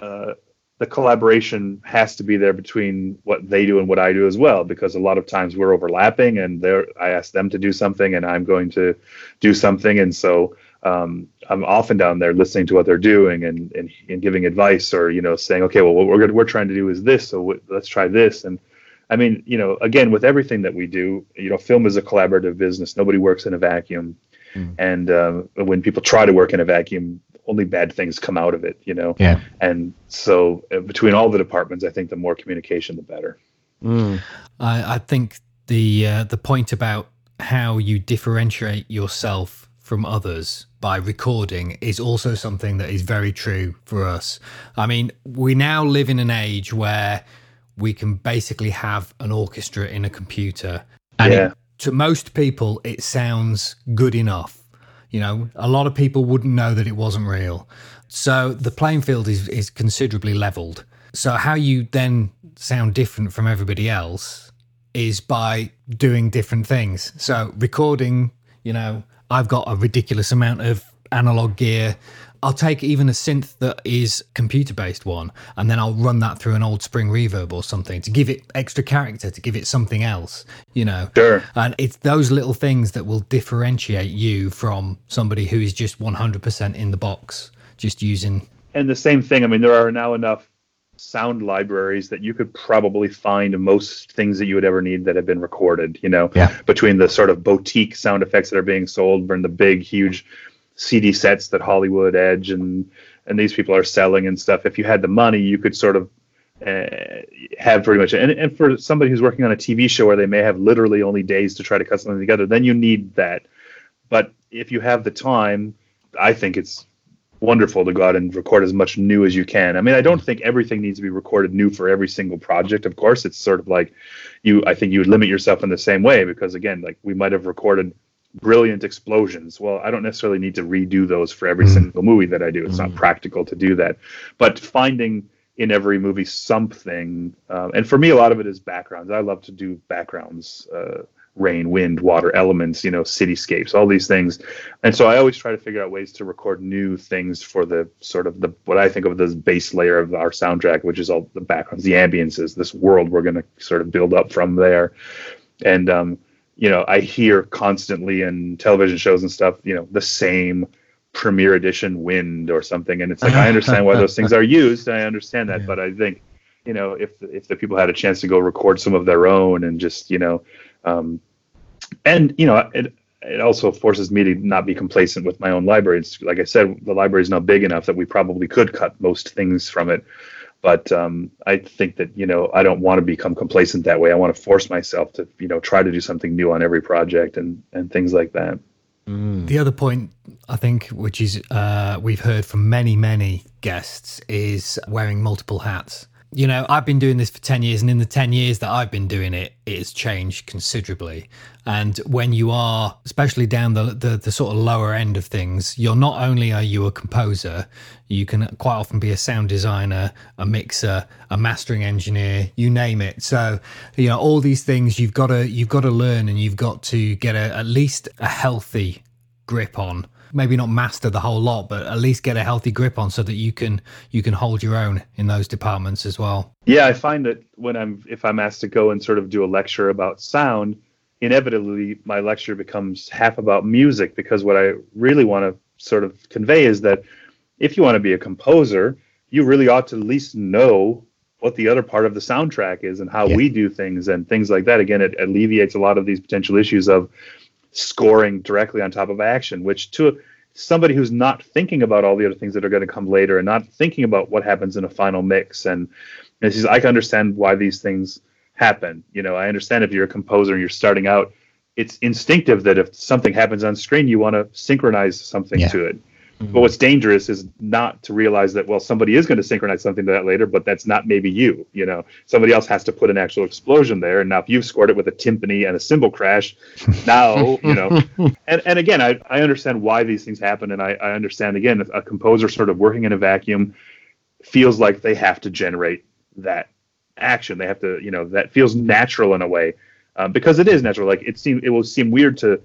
Speaker 5: uh, the collaboration has to be there between what they do and what I do as well, because a lot of times we're overlapping, and they're I ask them to do something, and I'm going to do something, and so um, I'm often down there listening to what they're doing and, and and giving advice, or you know, saying, okay, well, what we're we're trying to do is this, so w- let's try this, and I mean, you know, again, with everything that we do, you know, film is a collaborative business. Nobody works in a vacuum. And um, when people try to work in a vacuum, only bad things come out of it, you know?
Speaker 7: Yeah.
Speaker 5: And so uh, between all the departments, I think the more communication, the better.
Speaker 4: Mm.
Speaker 1: I, I think the uh, the point about how you differentiate yourself from others by recording is also something that is very true for us. I mean, we now live in an age where we can basically have an orchestra in a computer, and
Speaker 5: Yeah.
Speaker 1: it, to most people, it sounds good enough. You know, a lot of people wouldn't know that it wasn't real. So the playing field is, is considerably leveled. So how you then sound different from everybody else is by doing different things. So recording, you know, I've got a ridiculous amount of analog gear. I'll take even a synth that is computer based one and then I'll run that through an old spring reverb or something to give it extra character, to give it something else, you know.
Speaker 5: Sure.
Speaker 1: And it's those little things that will differentiate you from somebody who is just 100% in the box, just using.
Speaker 5: And the same thing. I mean, there are now enough sound libraries that you could probably find most things that you would ever need that have been recorded. You know,
Speaker 6: Yeah.
Speaker 5: between the sort of boutique sound effects that are being sold and the big, huge CD sets that Hollywood Edge and and these people are selling and stuff. If you had the money, you could sort of uh, have pretty much. And, and for somebody who's working on a TV show where they may have literally only days to try to cut something together, then you need that. But if you have the time, I think it's wonderful to go out and record as much new as you can. I mean, I don't think everything needs to be recorded new for every single project. Of course, it's sort of like you. I think you would limit yourself in the same way because again, like we might have recorded brilliant explosions. Well, I don't necessarily need to redo those for every single movie that I do. It's not practical to do that. But finding in every movie something, um, and for me, a lot of it is backgrounds. I love to do backgrounds. Uh, rain, wind, water, elements, you know, cityscapes, all these things. And so I always try to figure out ways to record new things for the sort of the what I think of as base layer of our soundtrack, which is all the backgrounds, the ambiences, this world we're going to sort of build up from there. And um, you know, I hear constantly in television shows and stuff, you know, the same premiere edition wind or something, and it's like I understand why those things are [laughs] used. I understand that, but I think you know if if the people had a chance to go record some of their own and just you know um, and you know it it also forces me to not be complacent with my own library. It's like I said, the library is not big enough that we probably could cut most things from it. But um, I think that you know I don't want to become complacent that way. I want to force myself to you know try to do something new on every project and and things like that.
Speaker 1: The other point, I think, which is uh, we've heard from many, many guests, is wearing multiple hats. You know, I've been doing this for 10 years, and in the 10 years that I've been doing it, it has changed considerably. And when you are, especially down the, the, the sort of lower end of things, you're not only are you a composer, you can quite often be a sound designer, a mixer, a mastering engineer, you name it. So, you know, all these things you've got to you've got to learn, and you've got to get a, at least a healthy grip on maybe not master the whole lot but at least get a healthy grip on so that you can you can hold your own in those departments as well
Speaker 5: Yeah, I find that when I'm if I'm asked to go and sort of do a lecture about sound, inevitably my lecture becomes half about music because what I really want to sort of convey is that if you want to be a composer, you really ought to at least know what the other part of the soundtrack is and how
Speaker 6: Yeah.
Speaker 5: we do things and things like that. Again, it alleviates a lot of these potential issues of scoring directly on top of action, which to somebody who's not thinking about all the other things that are going to come later and not thinking about what happens in a final mix and and he says, I can understand why these things happen. You know, I understand if you're a composer and you're starting out, it's instinctive that if something happens on screen, you want to synchronize something
Speaker 6: Yeah.
Speaker 5: to it. But what's dangerous is not to realize that, well, somebody is going to synchronize something to that later, but that's not maybe you. You know, somebody else has to put an actual explosion there. And now, if you've scored it with a timpani and a cymbal crash, now, you know, [laughs] and, and again, I, I understand why these things happen. And I, I understand, again, a composer sort of working in a vacuum feels like they have to generate that action. They have to, you know, that feels natural in a way um, because it is natural. Like it seem it will seem weird to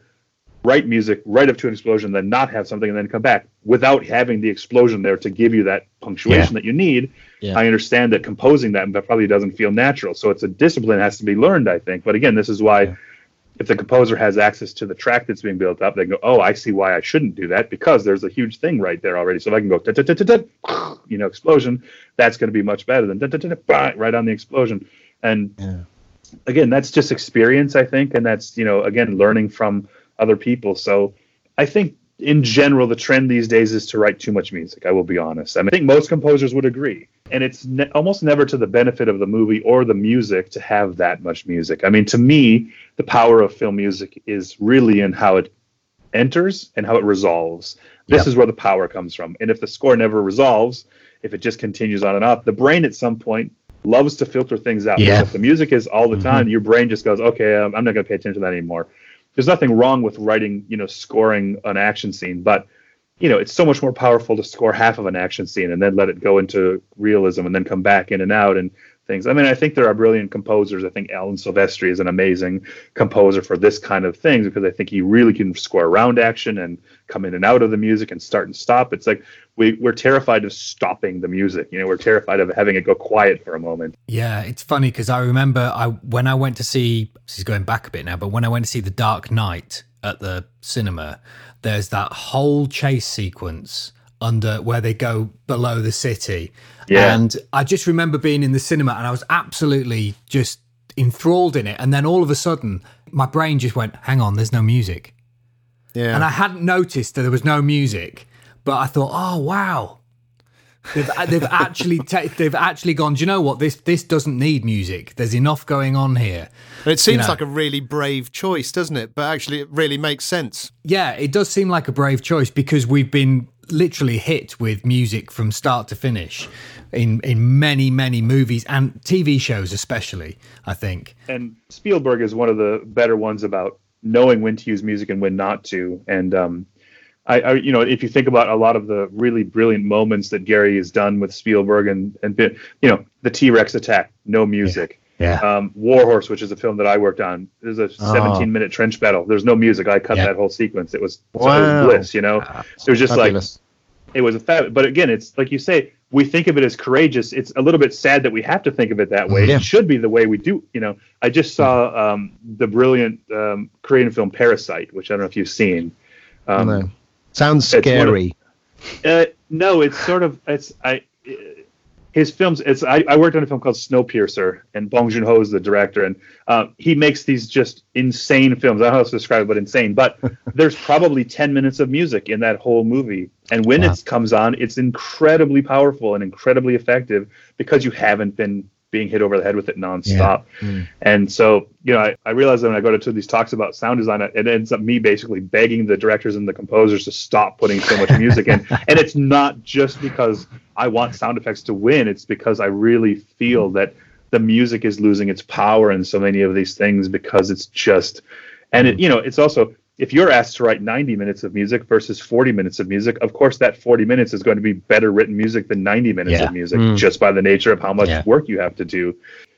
Speaker 5: write music right up to an explosion, then not have something, and then come back without having the explosion there to give you that punctuation that you need.
Speaker 2: Yeah.
Speaker 5: I understand that composing that probably doesn't feel natural. So it's a discipline that has to be learned, I think. But again, this is why. If the composer has access to the track that's being built up, they go, "Oh, I see why I shouldn't do that because there's a huge thing right there already." So if I can go, you know, explosion, that's going to be much better than right on the explosion. And again, that's just experience, I think, and that's you know, again, learning from other people. So I think in general, the trend these days is to write too much music. I will be honest. I, mean, I think most composers would agree, and it's ne- almost never to the benefit of the movie or the music to have that much music. I mean, to me, the power of film music is really in how it enters and how it resolves. This
Speaker 6: Yep.
Speaker 5: is where the power comes from. And if the score never resolves, if it just continues on and off, the brain at some point loves to filter things out.
Speaker 6: Yeah.
Speaker 5: If the music is all the
Speaker 6: Mhm.
Speaker 5: time, your brain just goes, okay, um, I'm not going to pay attention to that anymore. There's nothing wrong with writing, you know, scoring an action scene, but you know, it's so much more powerful to score half of an action scene and then let it go into realism and then come back in and out. And things. I mean, I think there are brilliant composers. I think Alan Silvestri is an amazing composer for this kind of things because I think he really can score around action and come in and out of the music and start and stop. It's like we, we're terrified of stopping the music. You know, we're terrified of having it go quiet for a moment.
Speaker 1: Yeah, it's funny because I remember I when I went to see this is going back a bit now, but when I went to see The Dark Knight at the cinema, there's that whole chase sequence under where they go below the city.
Speaker 5: Yeah.
Speaker 1: And I just remember being in the cinema and I was absolutely just enthralled in it. And then all of a sudden, my brain just went, hang on, there's no music.
Speaker 2: Yeah.
Speaker 1: And I hadn't noticed that there was no music, but I thought, oh, wow. They've, uh, they've [laughs] actually ta- they've actually gone. Do you know what this this doesn't need music? There's enough going on here.
Speaker 2: it seems
Speaker 1: know.
Speaker 2: like a really brave choice, doesn't it? But actually, it really makes sense.
Speaker 1: Yeah, it does seem like a brave choice because we've been literally hit with music from start to finish in in many many movies and TV shows especially, I think.
Speaker 5: and Spielberg is one of the better ones about knowing when to use music and when not to. And um, I, I, you know, if you think about a lot of the really brilliant moments that Gary has done with Spielberg and and you know, the T Rex attack, no music.
Speaker 6: Yeah.
Speaker 5: Um, Warhorse, which is a film that I worked on, there's a 17 minute trench battle. There's no music. I cut
Speaker 6: Yeah.
Speaker 5: that whole sequence. It was, it was
Speaker 2: Wow.
Speaker 5: bliss, you know. It was just like it was a fab. But again, it's like you say, we think of it as courageous. It's a little bit sad that we have to think of it that way.
Speaker 6: Yeah.
Speaker 5: It should be the way we do. You know, I just saw um, the brilliant um, Korean film Parasite, which I don't know if you've seen. Um.
Speaker 4: Sounds
Speaker 5: it's of-
Speaker 4: scary.
Speaker 5: uh, no, it's sort of it's I. His films. It's I, I worked on a film called Snowpiercer, and Bong Joon Ho is the director, and uh, he makes these just insane films. I don't know how to describe it, but insane. But [laughs] there's probably ten minutes of music in that whole movie, and when it comes on, it's incredibly powerful and incredibly effective because you haven't been being hit over the head with it nonstop. And so, you know, I, I realize that when I go to these talks about sound design, it ends up me basically begging the directors and the composers to stop putting so much music in. [laughs] And it's not just because I want sound effects to win, it's because I really feel that the music is losing its power in so many of these things because it's just, and it, you know, it's also, if you're asked to write 90 minutes of music versus 40 minutes of music, of course, that 40 minutes is going to be better written music than 90 minutes
Speaker 6: Yeah.
Speaker 5: of music mm. just by the nature of how much
Speaker 6: Yeah.
Speaker 5: work you have to do.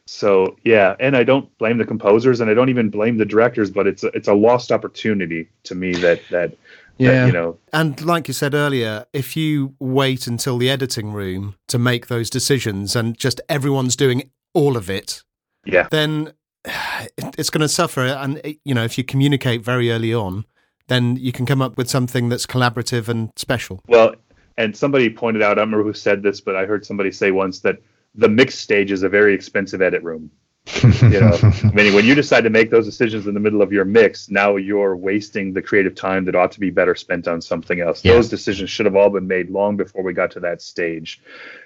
Speaker 5: So yeah, and I don't blame the composers, and I don't even blame the directors, but it's a, it's a lost opportunity to me that that, that
Speaker 4: Yeah.
Speaker 5: you know
Speaker 2: And like you said earlier, if you wait until the editing room to make those decisions and just everyone's doing all of it,
Speaker 5: yeah
Speaker 2: then [sighs] it's going to suffer. And, you know, if you communicate very early on, then you can come up with something that's collaborative and special.
Speaker 5: Well, and somebody pointed out, I don't remember who said this, but I heard somebody say once that the mix stage is a very expensive edit room. You know, [laughs] I mean, when you decide to make those decisions in the middle of your mix, now you're wasting the creative time that ought to be better spent on something else.
Speaker 6: Yeah.
Speaker 5: Those decisions should have all been made long before we got to that stage.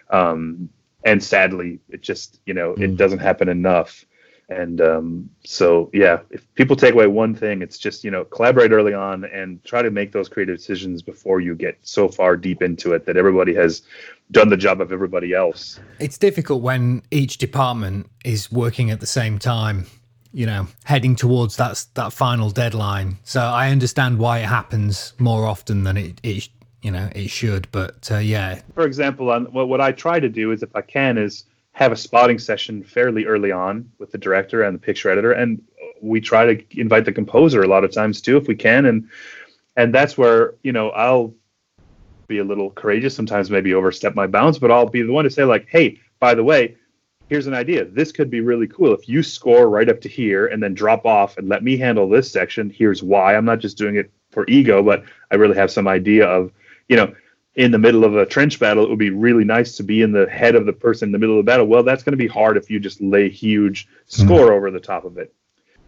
Speaker 5: Um, and sadly, it just, you know, it doesn't happen enough. And um, so, yeah, if people take away one thing, it's just, you know, collaborate early on and try to make those creative decisions before you get so far deep into it that everybody has done the job of everybody else.
Speaker 1: It's difficult when each department is working at the same time, you know, heading towards that that final deadline. So I understand why it happens more often than it, it you know, it should. But uh, yeah,
Speaker 5: For example, on what, what I try to do is, if I can, is have a spotting session fairly early on with the director and the picture editor, and we try to invite the composer a lot of times too, if we can, and and that's where you know I'll be a little courageous sometimes, maybe overstep my bounds, but I'll be the one to say like, hey, by the way, here's an idea. This could be really cool if you score right up to here and then drop off and let me handle this section. Here's why. I'm not just doing it for ego, but I really have some idea of, you know, in the middle of a trench battle, it would be really nice to be in the head of the person in the middle of the battle. Well, that's going to be hard if you just lay huge mm-hmm. score over the top of it.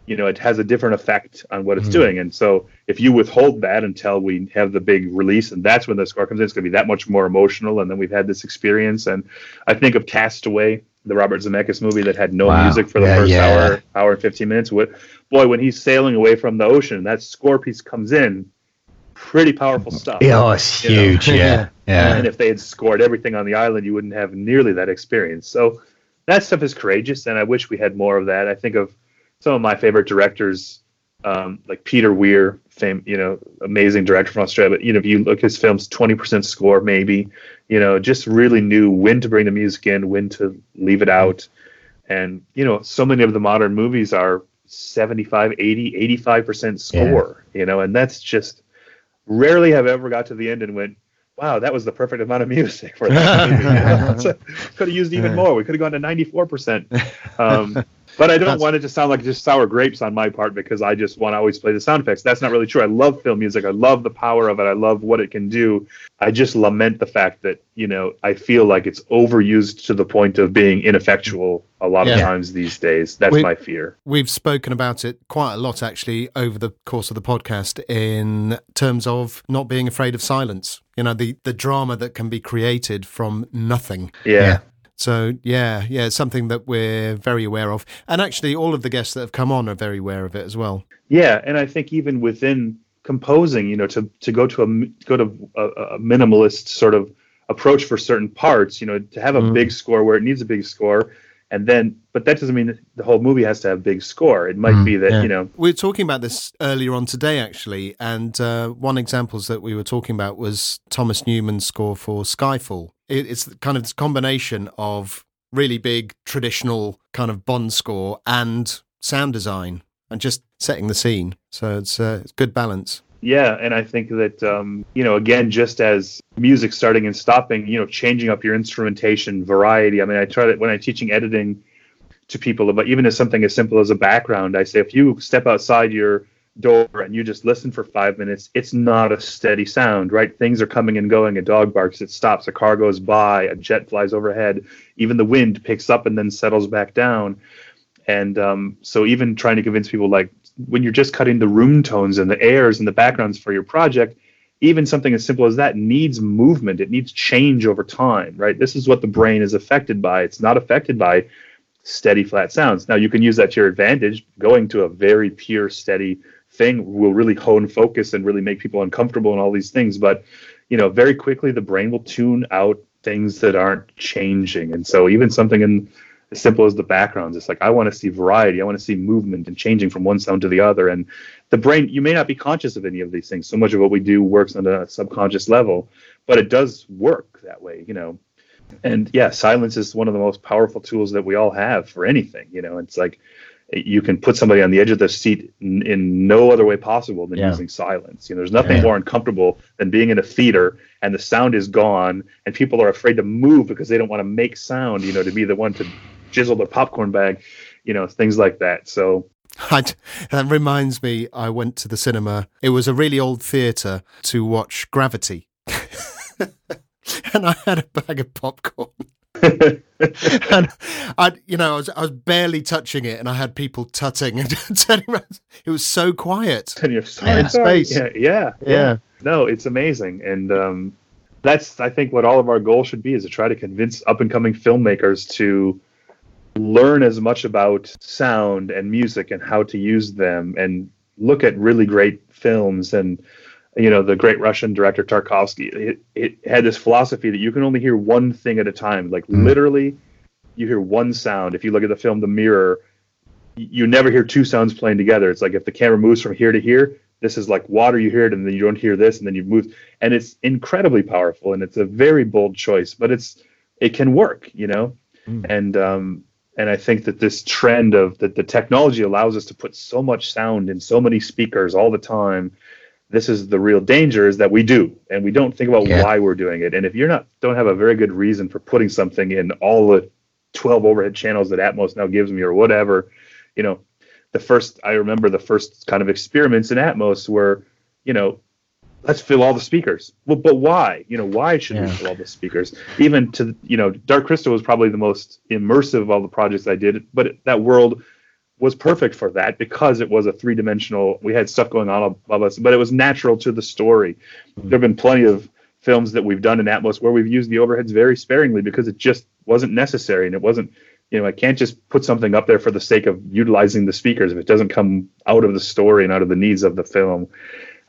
Speaker 5: You know, it has a different effect on what it's mm-hmm. doing. And so if you withhold that until we have the big release, and that's when the score comes in, it's going to be that much more emotional. And then we've had this experience. And I think of Castaway, the Robert Zemeckis movie that had no
Speaker 6: Wow.
Speaker 5: music for the
Speaker 6: Yeah,
Speaker 5: first
Speaker 6: yeah.
Speaker 5: hour, hour and 15 minutes. What, boy, when he's sailing away from the ocean, that score piece comes in, pretty powerful stuff.
Speaker 6: Yeah, oh, it's huge. Yeah. Yeah.
Speaker 5: And if they had scored everything on the island, you wouldn't have nearly that experience. So that stuff is courageous, and I wish we had more of that. I think of some of my favorite directors um, like Peter Weir, fame, you know, amazing director from Australia. But you know, if you look at his films, twenty percent score, maybe, you know, just really knew when to bring the music in, when to leave it out, and you know, so many of the modern movies are 75, 80, 85 percent score, you know, and that's just rarely have ever got to the end and went, wow, that was the perfect amount of music for that. [laughs] [laughs] could have used even more. We could have gone to 94%. Um, [laughs] but I don't
Speaker 4: That's-
Speaker 5: want it to sound like just sour grapes on my part because I just want to always play the sound effects. That's not really true. I love film music. I love the power of it. I love what it can do. I just lament the fact that, you know, I feel like it's overused to the point of being ineffectual a lot of times these days. That's
Speaker 4: We-
Speaker 5: my fear.
Speaker 4: We've spoken about it quite a lot actually over the course of the podcast in terms of not being afraid of silence. You know, the, the drama that can be created from nothing.
Speaker 5: Yeah.
Speaker 8: Yeah.
Speaker 4: So, yeah, yeah, it's something that we're very aware of. And actually, all of the guests that have come on are very aware of it as well.
Speaker 5: Yeah, and I think even within composing, you know, to to go to a go to a, a minimalist sort of approach for certain parts, you know, to have a
Speaker 4: Mm.
Speaker 5: big score where it needs a big score, and then, but that doesn't mean that the whole movie has to have big score. It might
Speaker 1: Mm,
Speaker 5: be that
Speaker 1: yeah.
Speaker 5: you know,
Speaker 4: We were talking about this earlier on today, actually, and uh, one examples that we were talking about was Thomas Newman's score for Skyfall. It, it's kind of this combination of really big traditional kind of Bond score and sound design, and just setting the scene. So it's uh, it's good balance.
Speaker 5: Yeah, and I think that um, you know, again, just as music starting and stopping, you know, changing up your instrumentation, variety. I mean, I try to when I'm teaching editing to people, but even as something as simple as a background, I say if you step outside your door and you just listen for five minutes, it's not a steady sound, right? Things are coming and going. A dog barks, it stops. A car goes by. A jet flies overhead. Even the wind picks up and then settles back down. And um, so, even trying to convince people, like when you're just cutting the room tones and the airs and the backgrounds for your project, even something as simple as that needs movement. It needs change over time, right? This is what the brain is affected by. It's not affected by steady, flat sounds. Now, you can use that to your advantage. Going to a very pure, steady thing will really hone focus and really make people uncomfortable and all these things. But, you know, very quickly the brain will tune out things that aren't changing. And so, even something in as simple as the backgrounds. It's like I want to see variety. I want to see movement and changing from one sound to the other. And the brain, you may not be conscious of any of these things. So much of what we do works on a subconscious level, but it does work that way, you know. And yeah, silence is one of the most powerful tools that we all have for anything. You know, it's like you can put somebody on the edge of their seat in, in no other way possible than
Speaker 1: Yeah.
Speaker 5: using silence. You know, there's nothing
Speaker 1: Yeah.
Speaker 5: more uncomfortable than being in a theater and the sound is gone and people are afraid to move because they don't want to make sound. You know, to be the one to jizzle their popcorn bag. You know, things like that. So [laughs]
Speaker 4: I, that reminds me, I went to the cinema. It was a really old theatre to watch Gravity. [laughs] and I had a bag of popcorn. [laughs] and I, you know, I was, I was barely touching it, and I had people tutting and turning around. It was so quiet.
Speaker 5: and you're
Speaker 1: Yeah.
Speaker 5: sorry,
Speaker 1: Space.
Speaker 5: Yeah, yeah,
Speaker 1: Yeah.
Speaker 5: No, it's amazing, and um, that's I think what all of our goal should be is to try to convince up and coming filmmakers to learn as much about sound and music and how to use them, and look at really great films and you know the great Russian director Tarkovsky. It, it had this philosophy that you can only hear one thing at a time, like literally, you hear one sound. If you look at the film The Mirror, you never hear two sounds playing together. It's like if the camera moves from here to here, this is like water. You hear it, and then you don't hear this, and then you move, and it's incredibly powerful, and it's a very bold choice, but it's it can work, you know,
Speaker 1: Mm.
Speaker 5: and um, and I think that this trend of that the technology allows us to put so much sound in so many speakers all the time. This is the real danger is that we do, and we don't think about
Speaker 1: Yeah.
Speaker 5: why we're doing it. And if you're not don't have a very good reason for putting something in all the 12 overhead channels that Atmos now gives me or whatever, you know, the first I remember the first kind of experiments in Atmos were, you know, let's fill all the speakers. Well, but why? You know, why should we fill all the speakers? Even to you know, Dark Crystal was probably the most immersive of all the projects I did, but that world was perfect for that because it was a three dimensional. We had stuff going on above us, but it was natural to the story. Mm-hmm. There have been plenty of films that we've done in Atmos where we've used the overheads very sparingly because it just wasn't necessary and it wasn't. You know, I can't just put something up there for the sake of utilizing the speakers if it doesn't come out of the story and out of the needs of the film.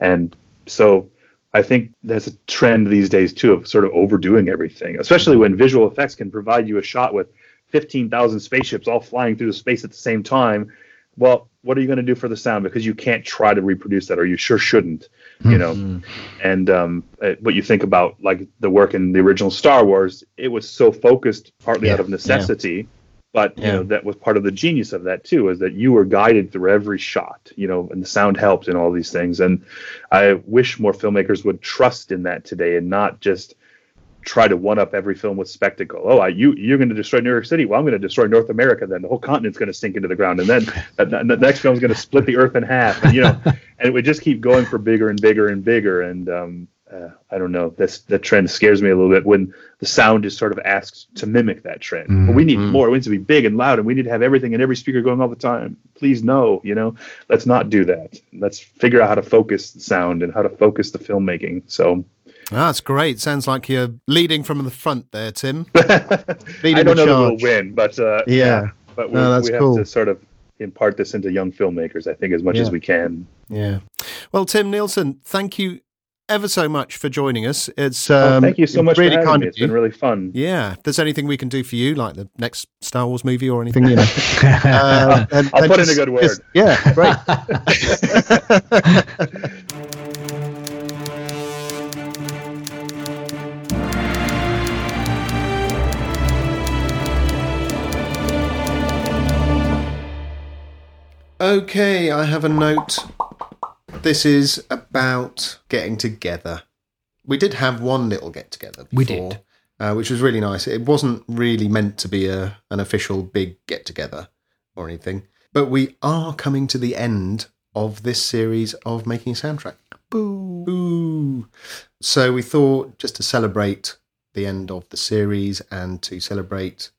Speaker 5: And so I think there's a trend these days too of sort of overdoing everything, especially when visual effects can provide you a shot with 15,000 spaceships all flying through the space at the same time. well, what are you going to do for the sound? Because you can't try to reproduce that, or you sure shouldn't, you know.
Speaker 2: Mm-hmm.
Speaker 5: And um, uh, what you think about like the work in the original Star Wars, it was so focused partly
Speaker 2: Yeah,
Speaker 5: out of necessity, but you know that was part of the genius of that too, is that you were guided through every shot, you know, and the sound helped and all these things. And I wish more filmmakers would trust in that today and not just try to one up every film with spectacle. Oh, I, you you're going to destroy New York City. Well, I'm going to destroy North America. Then the whole continent's going to sink into the ground, and then [laughs] that, that- the next film's going to split the earth in half. And you know, and it would just keep going for bigger and bigger and bigger. And um, uh, I don't know. That's that trend scares me a little bit when the sound is sort of asked to mimic that trend. But we need more. It needs to be big and loud, and we need to have everything and every speaker going all the time. Please no, you know, let's not do that. Let's figure out how to focus the sound and how to focus the filmmaking. So.
Speaker 2: Ah, that's great. Sounds like you're leading from the front there, Tim. [laughs]
Speaker 5: I
Speaker 2: Leading
Speaker 5: don't
Speaker 2: the
Speaker 5: know that we'll win, but uh,
Speaker 2: Yeah.
Speaker 5: but we,
Speaker 2: No,
Speaker 5: we have
Speaker 2: cool.
Speaker 5: to sort of impart this into young filmmakers. I think as much as we can.
Speaker 2: Yeah. Well, Tim Nielsen, thank you ever so much for joining us. It's
Speaker 5: Oh,
Speaker 2: um,
Speaker 5: thank you so much
Speaker 2: really kind
Speaker 5: me.
Speaker 2: of
Speaker 5: It's
Speaker 2: you.
Speaker 5: been really fun.
Speaker 2: Yeah. If there's anything we can do for you, like the next Star Wars movie or anything, you [laughs] know. uh, then-
Speaker 5: I'll
Speaker 2: then
Speaker 5: put in a good word.
Speaker 2: just- yeah, [laughs] great. [laughs]
Speaker 4: Okay, I have a note. This is about getting together. We did have one little get together.
Speaker 1: We did.
Speaker 4: uh, which was really nice. It wasn't really meant to be a an official big get together or anything, but we are coming to the end of this series of making soundtrack. Boo! Boo! So we thought just to celebrate the end of the series and to celebrate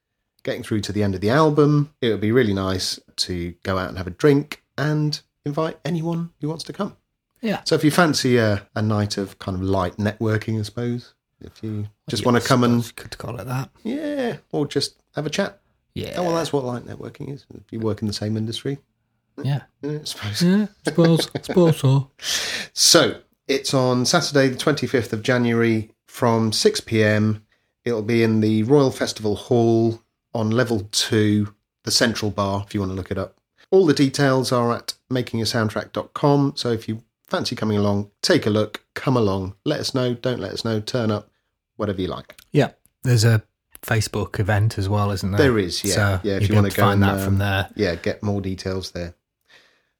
Speaker 4: getting through to the end of the album, it would be really nice to go out and have a drink and invite anyone who wants to come.
Speaker 1: Yeah.
Speaker 4: So if you fancy a, a night of kind of light networking, I suppose, if you just want to come and
Speaker 1: could call it that.
Speaker 4: yeah, or just have a chat.
Speaker 1: Yeah.
Speaker 4: Oh well, that's what light networking is. If you work in the same industry,
Speaker 1: yeah.
Speaker 4: yeah, I suppose.
Speaker 1: Yeah. Suppose. suppose so. [laughs]
Speaker 4: So it's on Saturday, the 25th of January from 6 pm. It'll be in the Royal Festival Hall on level two, the central bar, if you want to look it up. All the details are at makingasoundtrack.com. So if you fancy coming along, take a look, come along, let us know, don't let us know, turn up, whatever you like.
Speaker 1: Yeah. There's a Facebook event as well, isn't there?
Speaker 4: There is, yeah.
Speaker 1: So
Speaker 4: yeah, if
Speaker 1: you'd
Speaker 4: you want to go
Speaker 1: find
Speaker 4: and,
Speaker 1: that from um, there.
Speaker 4: Yeah, get more details there.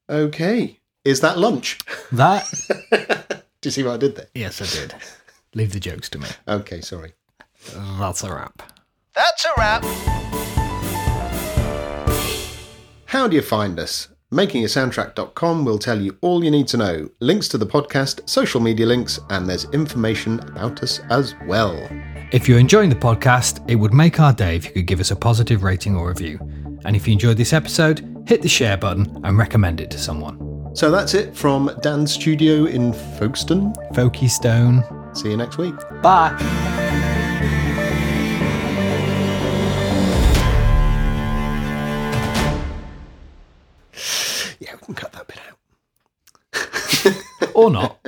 Speaker 4: Okay. Is that lunch?
Speaker 1: That. [laughs]
Speaker 4: Do you see what I did there?
Speaker 1: yes, I did. Leave the jokes to me.
Speaker 4: Okay, sorry.
Speaker 1: That's a wrap.
Speaker 3: That's a wrap.
Speaker 4: How do you find us? Makingasoundtrack.com will tell you all you need to know. Links to the podcast, social media links, and there's information about us as well.
Speaker 1: If you're enjoying the podcast, it would make our day if you could give us a positive rating or review. And if you enjoyed this episode, hit the share button and recommend it to someone.
Speaker 4: So that's it from Dan's studio in Folkestone.
Speaker 1: Folkestone.
Speaker 4: See you next week.
Speaker 1: Bye.
Speaker 4: Can cut that bit out. [laughs]
Speaker 1: Or not.